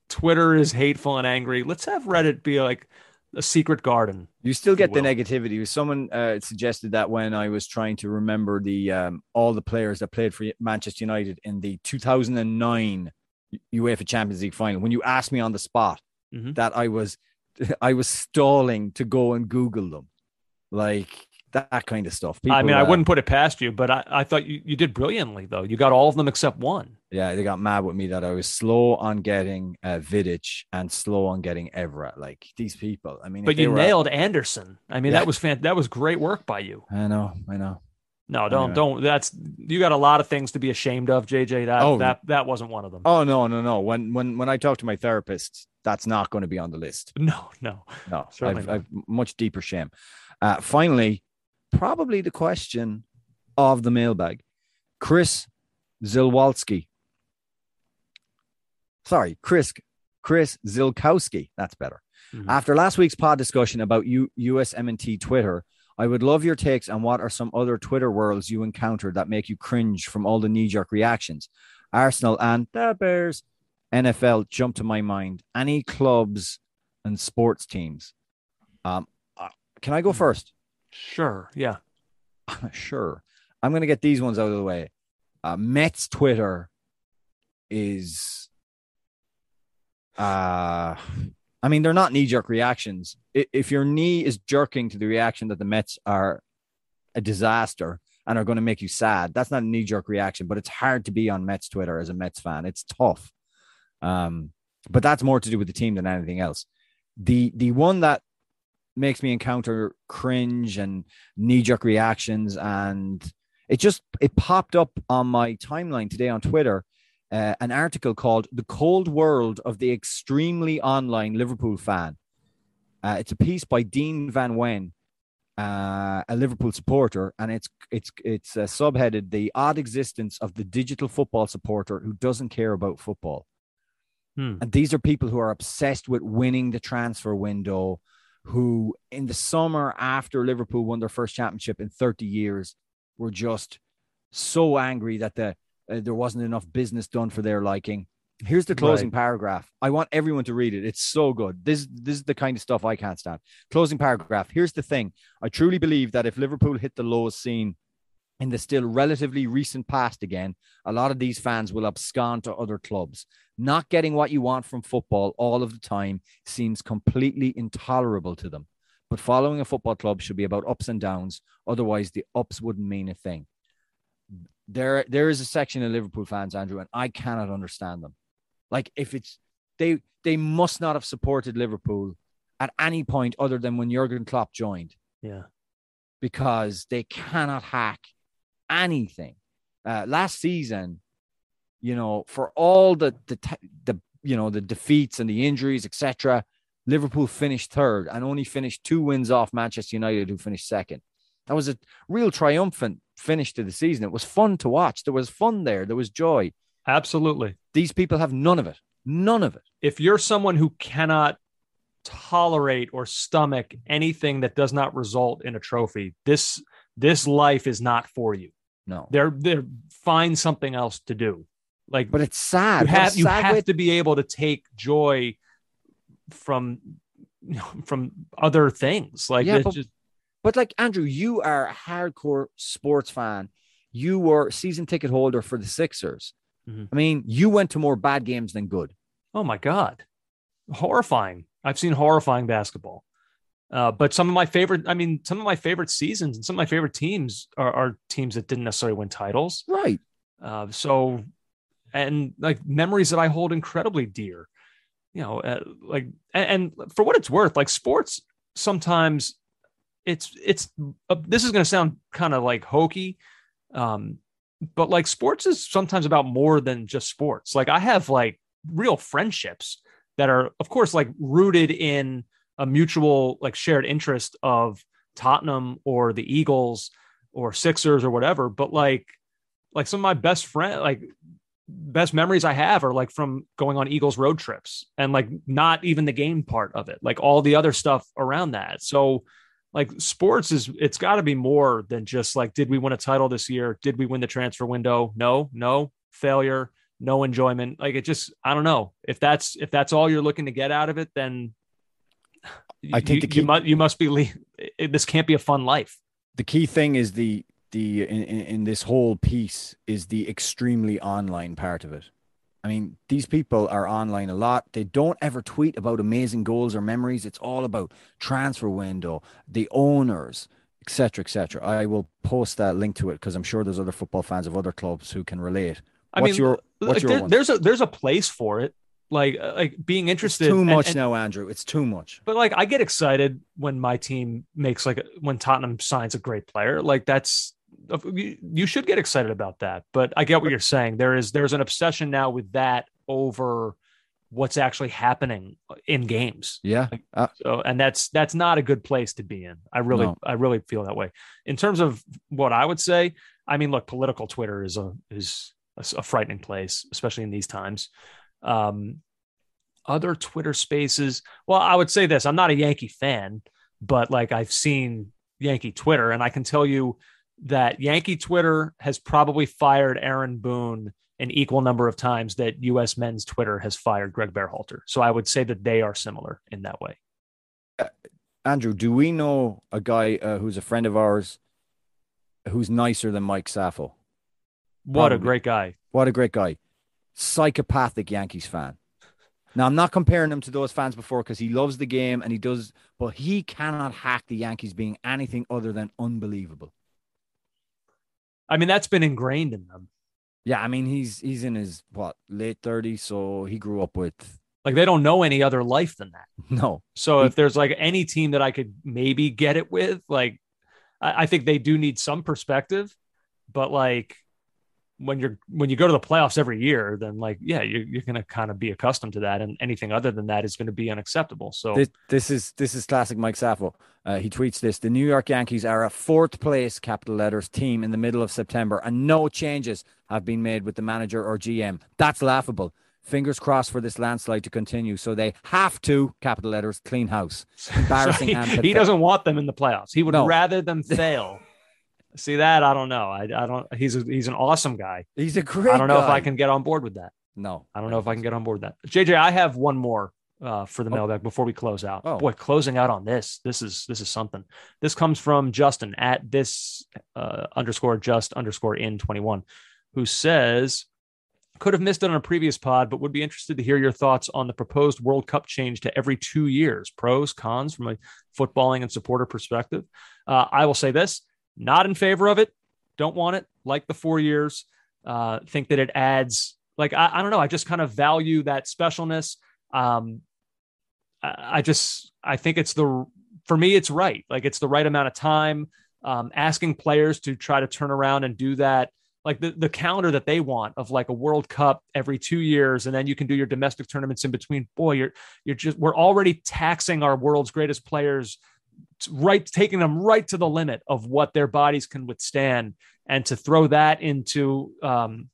Twitter is hateful and angry. Let's have Reddit be like a secret garden. You still get the negativity. Someone uh, suggested that when I was trying to remember the um, all the players that played for Manchester United in the 2009 UEFA Champions League final. When you asked me on the spot mm-hmm. that I was I was stalling to go and Google them, like that kind of stuff. I mean, I uh, wouldn't put it past you, but I, I thought you, you did brilliantly though. You got all of them except one. Yeah, they got mad with me that I was slow on getting uh, Vidic and slow on getting Evra. Like these people. I mean, But you nailed Anderson. I mean, Yeah. that was fan- that was great work by you. I know, I know. No, don't Anyway. don't. That's you got a lot of things to be ashamed of, JJ. That Oh. that that wasn't one of them. Oh no, no, no. When when when I talk to my therapist, that's not going to be on the list. No, no. No, Certainly I've. I've much deeper shame. Uh, finally, probably the question of the mailbag. Chris Zilwalski. Sorry, Chris Chris Zilkowski. That's better. Mhm. After last week's pod discussion about U- USMNT Twitter, I would love your takes on what are some other Twitter worlds you encountered that make you cringe from all the knee jerk reactions. Arsenal and the Bears, NFL jump to my mind. Any clubs and sports teams? Um, uh, can I go first? Sure. Yeah. sure. I'm going to get these ones out of the way. Uh, Mets Twitter is, uh, I mean, they're not knee jerk reactions. If your knee is jerking to the reaction that the Mets are a disaster and are going to make you sad, that's not a knee jerk reaction, but it's hard to be on Mets Twitter as a Mets fan. It's tough. Um, but that's more to do with the team than anything else. The the one that makes me encounter cringe and knee jerk reactions and it just it popped up on my timeline today on Twitter uh, an article called "The Cold World of the Extremely Online Liverpool Fan." Uh, it's a piece by Dean Van Wen, uh, a Liverpool supporter, and it's it's it's uh, subheaded "The Odd Existence of the Digital Football Supporter Who Doesn't Care About Football." Hmm. And these are people who are obsessed with winning the transfer window, who in the summer after Liverpool won their first championship in 30 years were just so angry that the uh, there wasn't enough business done for their liking. Here's the closing paragraph. I want everyone to read it. It's so good. This this is the kind of stuff I can't stand. Closing paragraph. Here's the thing. I truly believe that if Liverpool hit the lowest scene in the still relatively recent past again, a lot of these fans will abscond to other clubs. Not getting what you want from football all of the time seems completely intolerable to them. But following a football club should be about ups and downs. Otherwise, the ups wouldn't mean a thing. There, there is a section of Liverpool fans, Andrew, and I cannot understand them. Like if it's they, they must not have supported Liverpool at any point other than when Jurgen Klopp joined Yeah. because they cannot hack anything. Uh, last season, you know, for all the the the you know the defeats and the injuries, etc., Liverpool finished third and only finished two wins off Manchester United, who finished second. That was a real triumphant finish to the season. It was fun to watch. There was fun there. There was joy. Absolutely. These people have none of it. None of it. If you're someone who cannot tolerate or stomach anything that does not result in a trophy, this this life is not for you. No. They're they're find something else to do. Like But it's sad. you have you have way- to be able to take joy from you know, from other things. Like Yeah, it's but- just But like Andrew, you are a hardcore sports fan. You were season ticket holder for the Sixers. Mhm. I mean, you went to more bad games than good. oh my god, horrifying. I've seen horrifying basketball. Uh, but some of my favorite, I mean, some of my favorite seasons and some of my favorite teams are, are teams that didn't necessarily win titles. Right. Uh, so, and like memories that I hold incredibly dear, you know, uh, like, and, and for what it's worth, like sports, sometimes it's, it's, uh, this is going to sound kind of like hokey. Um, but like sports is sometimes about more than just sports. Like I have like real friendships that are, of course, like rooted in a mutual, like shared interest of Tottenham or the Eagles or Sixers or whatever. But like, like some of my best friend like best memories I have are like from going on Eagles road trips and like not even the game part of it, like all the other stuff around that. So like sports is it's got to be more than just like did we win a title this year? Did we win the transfer window? No, no, failure, no enjoyment. Like it just I don't know. If that's if that's all you're looking to get out of it then I think you, the key- you must you must be it, this can't be a fun life. The key thing is the the in, in this whole piece is the extremely online part of it. I mean, these people are online a lot. They don't ever tweet about amazing goals or memories. It's all about transfer window, the owners, etc., etc. I will post that link to it because I'm sure there's other football fans of other clubs who can relate. I what's mean, your what's like, your there- there's a there's a place for it. Like uh, like being It's interested. too much and- now, Andrew. It's too much. But like I get excited when my team makes like when Tottenham signs a great player. Like that's you, you should get excited about that. But I get what you're saying. There is there's an obsession now with that over what's actually happening in games. Yeah. Uh, So and that's that's not a good place to be in. I really No. I really feel that way. In terms of what I would say, I mean, look, political Twitter is a is a, frightening place, especially in these times. Um, other Twitter spaces. Well, I would say this: I'm not a Yankee fan, but like I've seen Yankee Twitter, and I can tell you that Yankee Twitter has probably fired Aaron Boone an equal number of times that U.S. men's Twitter has fired Greg Berhalter. So I would say that they are similar in that way. Andrew, do we know a guy uh, who's a friend of ours who's nicer than Mike Saffo? What a great guy. What a great guy. Psychopathic Yankees fan. Now, I'm not comparing him to those fans before because he loves the game and he does, but he cannot hack the Yankees being anything other than unbelievable. I mean, that's been ingrained in them. Yeah, I mean, he's he's in his what late 30s, so he grew up with Like they don't know any other life than that. no. So He- if there's like any team that I could maybe get it with, like I, I think they do need some perspective, but like when you're when you go to the playoffs every year, then like yeah, you're you're gonna kind of be accustomed to that, and anything other than that is going to be unacceptable. So This, this is this is classic Mike Saffo. Uh, he tweets this: The New York Yankees are a fourth place capital letters team in the middle of September, and no changes have been made with the manager or GM. That's laughable. Fingers crossed for this landslide to continue, so they have to capital letters clean house. Embarrassing So he, he doesn't want them in the playoffs. He would No. rather them fail. See that? I don't know. I, I don't. He's a, he's an awesome guy. He's a great. I don't know if I can get on board with that. No, I don't know if I can get on board with that. JJ, I have one more uh, for the Oh. mailbag before we close out. Oh. Boy, closing out on this. This is this is something. This comes from Justin at this uh, underscore just underscore in twenty one, who says. Could have missed it on a previous pod, but would be interested to hear your thoughts on the proposed World Cup change to every two years. Pros, cons from a footballing and supporter perspective. Uh, I will say this: not in favor of it. Don't want it. Like the four years. Uh, think that it adds like I, I don't know. I just kind of value that specialness. Um, I, I just I think it's the for me it's right. Like it's the right amount of time. Um, asking players to try to turn around and do that, like the the calendar that they want of like a World Cup every two years, and then you can do your domestic tournaments in between. Boy, you're you're just we're already taxing our world's greatest players right taking them right to the limit of what their bodies can withstand. And to throw that into um,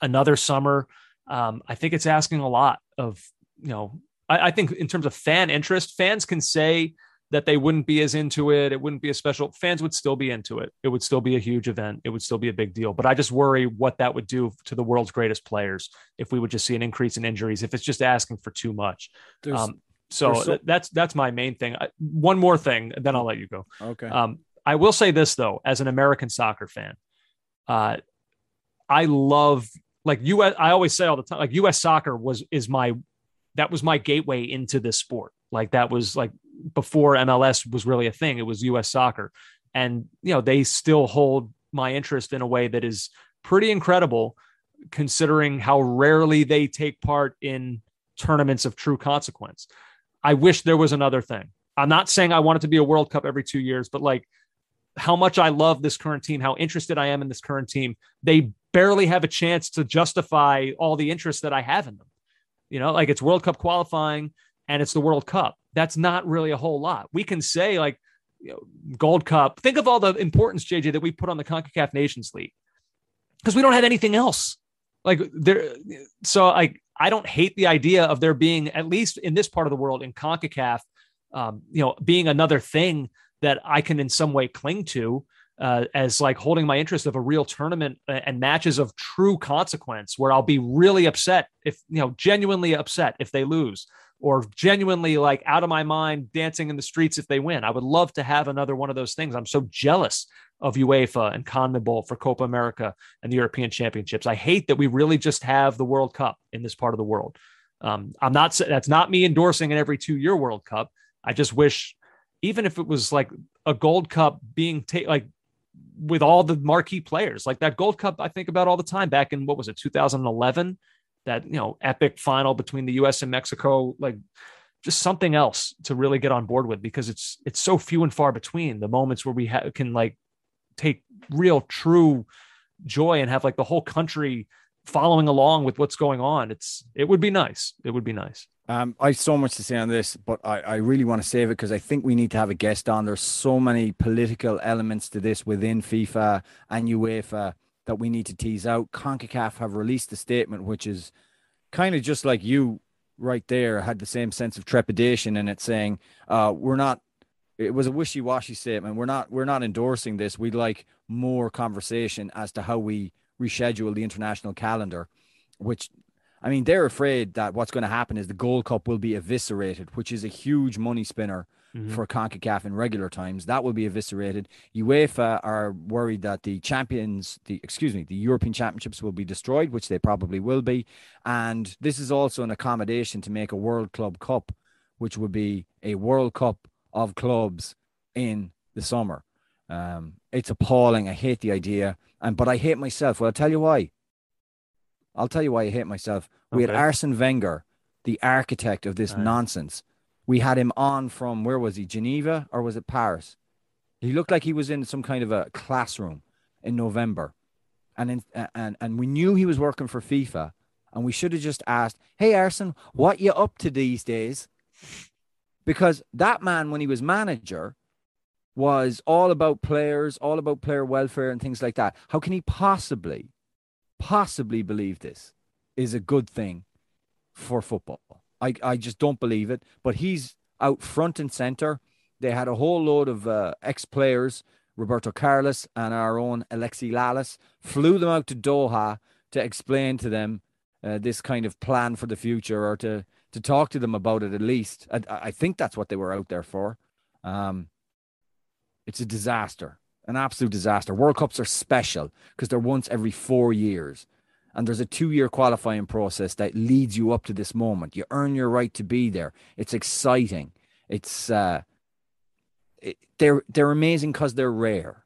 another summer um, i think it's asking a lot of you know I, I think in terms of fan interest fans can say that they wouldn't be as into it. It wouldn't be a special fans would still be into it. It would still be a huge event. It would still be a big deal. But i just worry what that would do to the world's greatest players if we would just see an increase in injuries if it's just asking for too much. Um, so, so- that's that's my main thing. I, one more thing, then I'll let you go. okay. Um, I will say this though, as an American soccer fan, uh, I love like U.S. I always say all the time, like U.S. soccer was is my that was my gateway into this sport. Like that was like before MLS was really a thing. It was U.S. soccer, and you know they still hold my interest in a way that is pretty incredible, considering how rarely they take part in tournaments of true consequence. I wish there was another thing. I'm not saying I want it to be a World Cup every two years, but like how much I love this current team, how interested I am in this current team. They barely have a chance to justify all the interest that I have in them. You know, like it's World Cup qualifying and it's the World Cup. That's not really a whole lot. We can say like you know, Gold Cup. Think of all the importance, JJ, that we put on the CONCACAF Nations League because we don't have anything else. Like there, so like I don't hate the idea of there being at least in this part of the world in CONCACAF, um, you know, being another thing that I can in some way cling to uh, as like holding my interest of a real tournament and matches of true consequence, where I'll be really upset if you know genuinely upset if they lose. Or genuinely like out of my mind dancing in the streets if they win. I would love to have another one of those things. I'm so jealous of UEFA and CONMEBOL for Copa America and the European Championships. I hate that we really just have the World Cup in this part of the world. Um, I'm not that's not me endorsing an every two year World Cup. I just wish, even if it was like a Gold Cup being ta- like with all the marquee players, like that Gold Cup, I think about all the time back in what was it 2011 that you know epic final between the U.S. and Mexico, like just something else to really get on board with because it's it's so few and far between the moments where we ha- can like take real true joy and have like the whole country following along with what's going on. It's it would be nice. It would be nice. Um, I have so much to say on this, but I, I really want to save it because I think we need to have a guest on. There's so many political elements to this within FIFA and UEFA that we need to tease out. CONCACAF have released a statement which is kind of just like you right there had the same sense of trepidation in it saying, uh, we're not it was a wishy-washy statement. We're not we're not endorsing this. We'd like more conversation as to how we reschedule the international calendar, which I mean, they're afraid that what's going to happen is the Gold Cup will be eviscerated, which is a huge money spinner mm-hmm. for CONCACAF in regular times. That will be eviscerated. UEFA are worried that the champions, the excuse me, the European Championships will be destroyed, which they probably will be. And this is also an accommodation to make a World Club Cup, which would be a World Cup of clubs in the summer. Um, it's appalling. I hate the idea, and but I hate myself. Well, I'll tell you why. I'll tell you why I hate myself. Okay. We had Arsene Wenger, the architect of this nonsense, we had him on from where was he? Geneva or was it Paris? He looked like he was in some kind of a classroom in November, and in, and and we knew he was working for FIFA, and we should have just asked, "Hey, Arsene, what you up to these days?" Because that man, when he was manager, was all about players, all about player welfare and things like that. How can he possibly, possibly believe this is a good thing for football? I, I just don't believe it. But he's out front and center. They had a whole load of uh, ex players, Roberto Carlos and our own Alexi Lalas, flew them out to Doha to explain to them uh, this kind of plan for the future or to, to talk to them about it at least. I, I think that's what they were out there for. Um, it's a disaster, an absolute disaster. World Cups are special because they're once every four years and there's a two year qualifying process that leads you up to this moment. You earn your right to be there. It's exciting. It's uh, it, they're they're amazing because they're rare,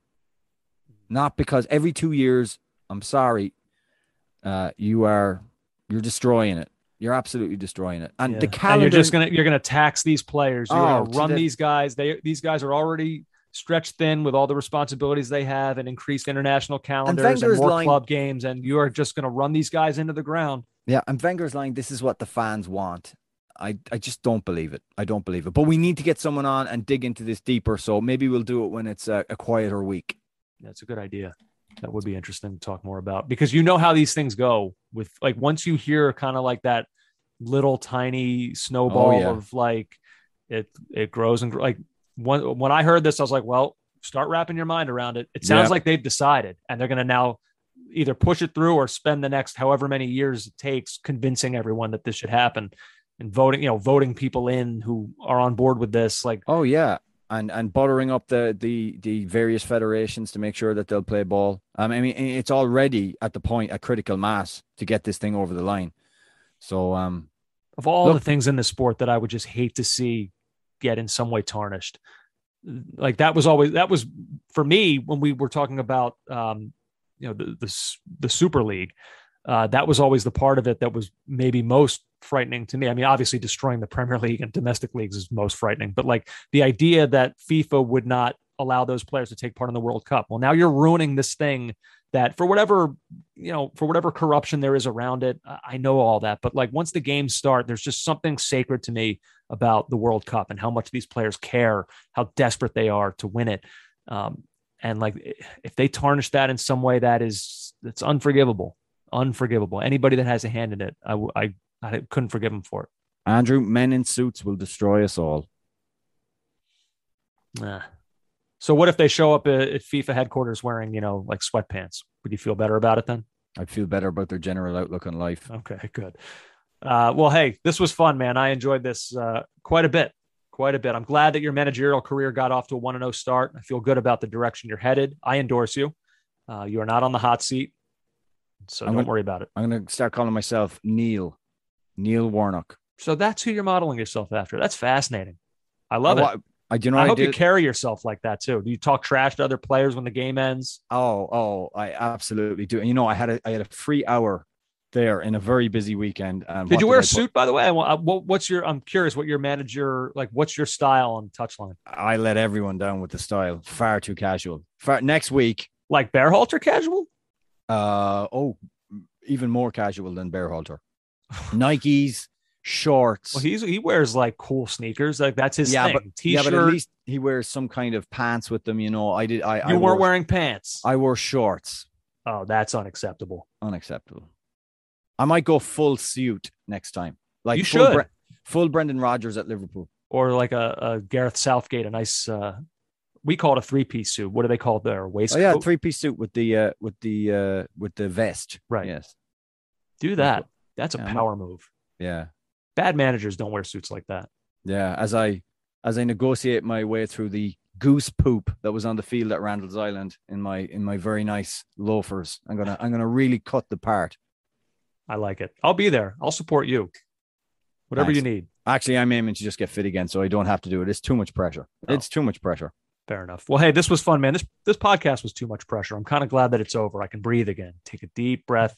not because every two years. I'm sorry, uh, you are you're destroying it. You're absolutely destroying it. And yeah. the calendar. And you're just gonna you're gonna tax these players. You're oh, gonna run the, these guys. They these guys are already stretched thin with all the responsibilities they have and increased international calendars and, and more lying, club games, and you are just going to run these guys into the ground. Yeah, and Wenger's lying. This is what the fans want. I, I just don't believe it. I don't believe it. But we need to get someone on and dig into this deeper. So maybe we'll do it when it's a, a quieter week. That's a good idea. That would be interesting to talk more about because you know how these things go with like once you hear kind of like that little tiny oh, snowball oh, yeah. of like it it grows and like when when I heard this, I was like, well, start wrapping your mind around it. It sounds like they've decided, and they're going to now either push it through or spend the next however many years it takes convincing everyone that this should happen and voting, you know, voting people in who are on board with this. Like, oh yeah, and and buttering up the the the various federations to make sure that they'll play ball. Um, I mean, it's already at the point a critical mass to get this thing over the line. So, um, of all look, the things in the sport that I would just hate to see get in some way tarnished. Like that was always that was for me when we were talking about um, you know the the, the Super League. Uh, that was always the part of it that was maybe most frightening to me. I mean, obviously destroying the Premier League and domestic leagues is most frightening, but like the idea that FIFA would not allow those players to take part in the World Cup. Well, now you're ruining this thing that for whatever you know for whatever corruption there is around it i know all that but like once the games start there's just something sacred to me about the world cup and how much these players care how desperate they are to win it um, and like if they tarnish that in some way that is it's unforgivable unforgivable anybody that has a hand in it i i, I couldn't forgive them for it andrew men in suits will destroy us all nah so what if they show up at FIFA headquarters wearing, you know, like sweatpants? Would you feel better about it then? I'd feel better about their general outlook on life. Okay, good. Uh, well, hey, this was fun, man. I enjoyed this uh, quite a bit. Quite a bit. I'm glad that your managerial career got off to a 1 0 start. I feel good about the direction you're headed. I endorse you. Uh, you are not on the hot seat. So I'm don't gonna- worry about it. I'm going to start calling myself Neil, Neil Warnock. So that's who you're modeling yourself after. That's fascinating. I love I, it. I, do you know I hope you carry yourself like that too. Do you talk trash to other players when the game ends? Oh, oh, I absolutely do. And you know, I had a I had a free hour there in a very busy weekend. And Did you wear I a suit, by the way? I I- what, what's your? I'm curious what your manager like. What's your style on touchline? I let everyone down with the style. Far too casual. Far, next week, Like Berhalter casual? uh, oh, even more casual than Berhalter. Nikes, shorts. Well, he's he wears like cool sneakers. Like that's his yeah, thing. but T-shirt. yeah, but at least he wears some kind of pants with them. You know, I did. I you I weren't wore, wearing pants. I wore shorts. oh, that's unacceptable. Unacceptable. I might go full suit next time. Like You full should. full Brendan Rodgers at Liverpool. Or like a, a Gareth Southgate, a nice. uh We call it a three piece suit. What do they call it there? Oh Waistcoat. yeah, three piece suit with the uh with the uh with the vest. Right. Yes. do that. That's a Yeah, power move. Yeah. Bad managers don't wear suits like that. Yeah. As I as I negotiate my way through the goose poop that was on the field at Randall's Island in my in my very nice loafers, I'm gonna I'm gonna really cut the part. I like it. I'll be there. I'll support you. Whatever you need. Actually, I'm aiming to just get fit again, so I don't have to do it. It's too much pressure. Oh. It's too much pressure. Fair enough. Well, hey, this was fun, man. This this podcast was too much pressure. I'm kind of glad that it's over. I can breathe again. Take a deep breath.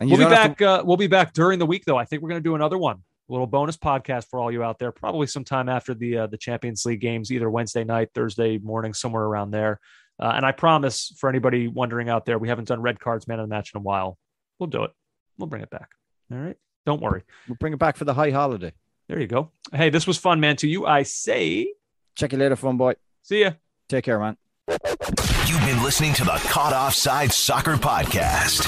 And We'll be back. Uh, we'll be back during the week, though. I think we're going to do another one, a little bonus podcast for all you out there. Probably sometime after the uh, the Champions League games, either Wednesday night, Thursday morning, somewhere around there. Uh, and I promise, for anybody wondering out there, we haven't done red cards man of the match in a while. We'll do it. We'll bring it back. All right. Don't worry. We'll bring it back for the high holiday. There you go. Hey, this was fun, man. To you, I say, Check you later, fun boy. see ya. Take care, man. You've been listening to the Caught Offside Soccer Podcast.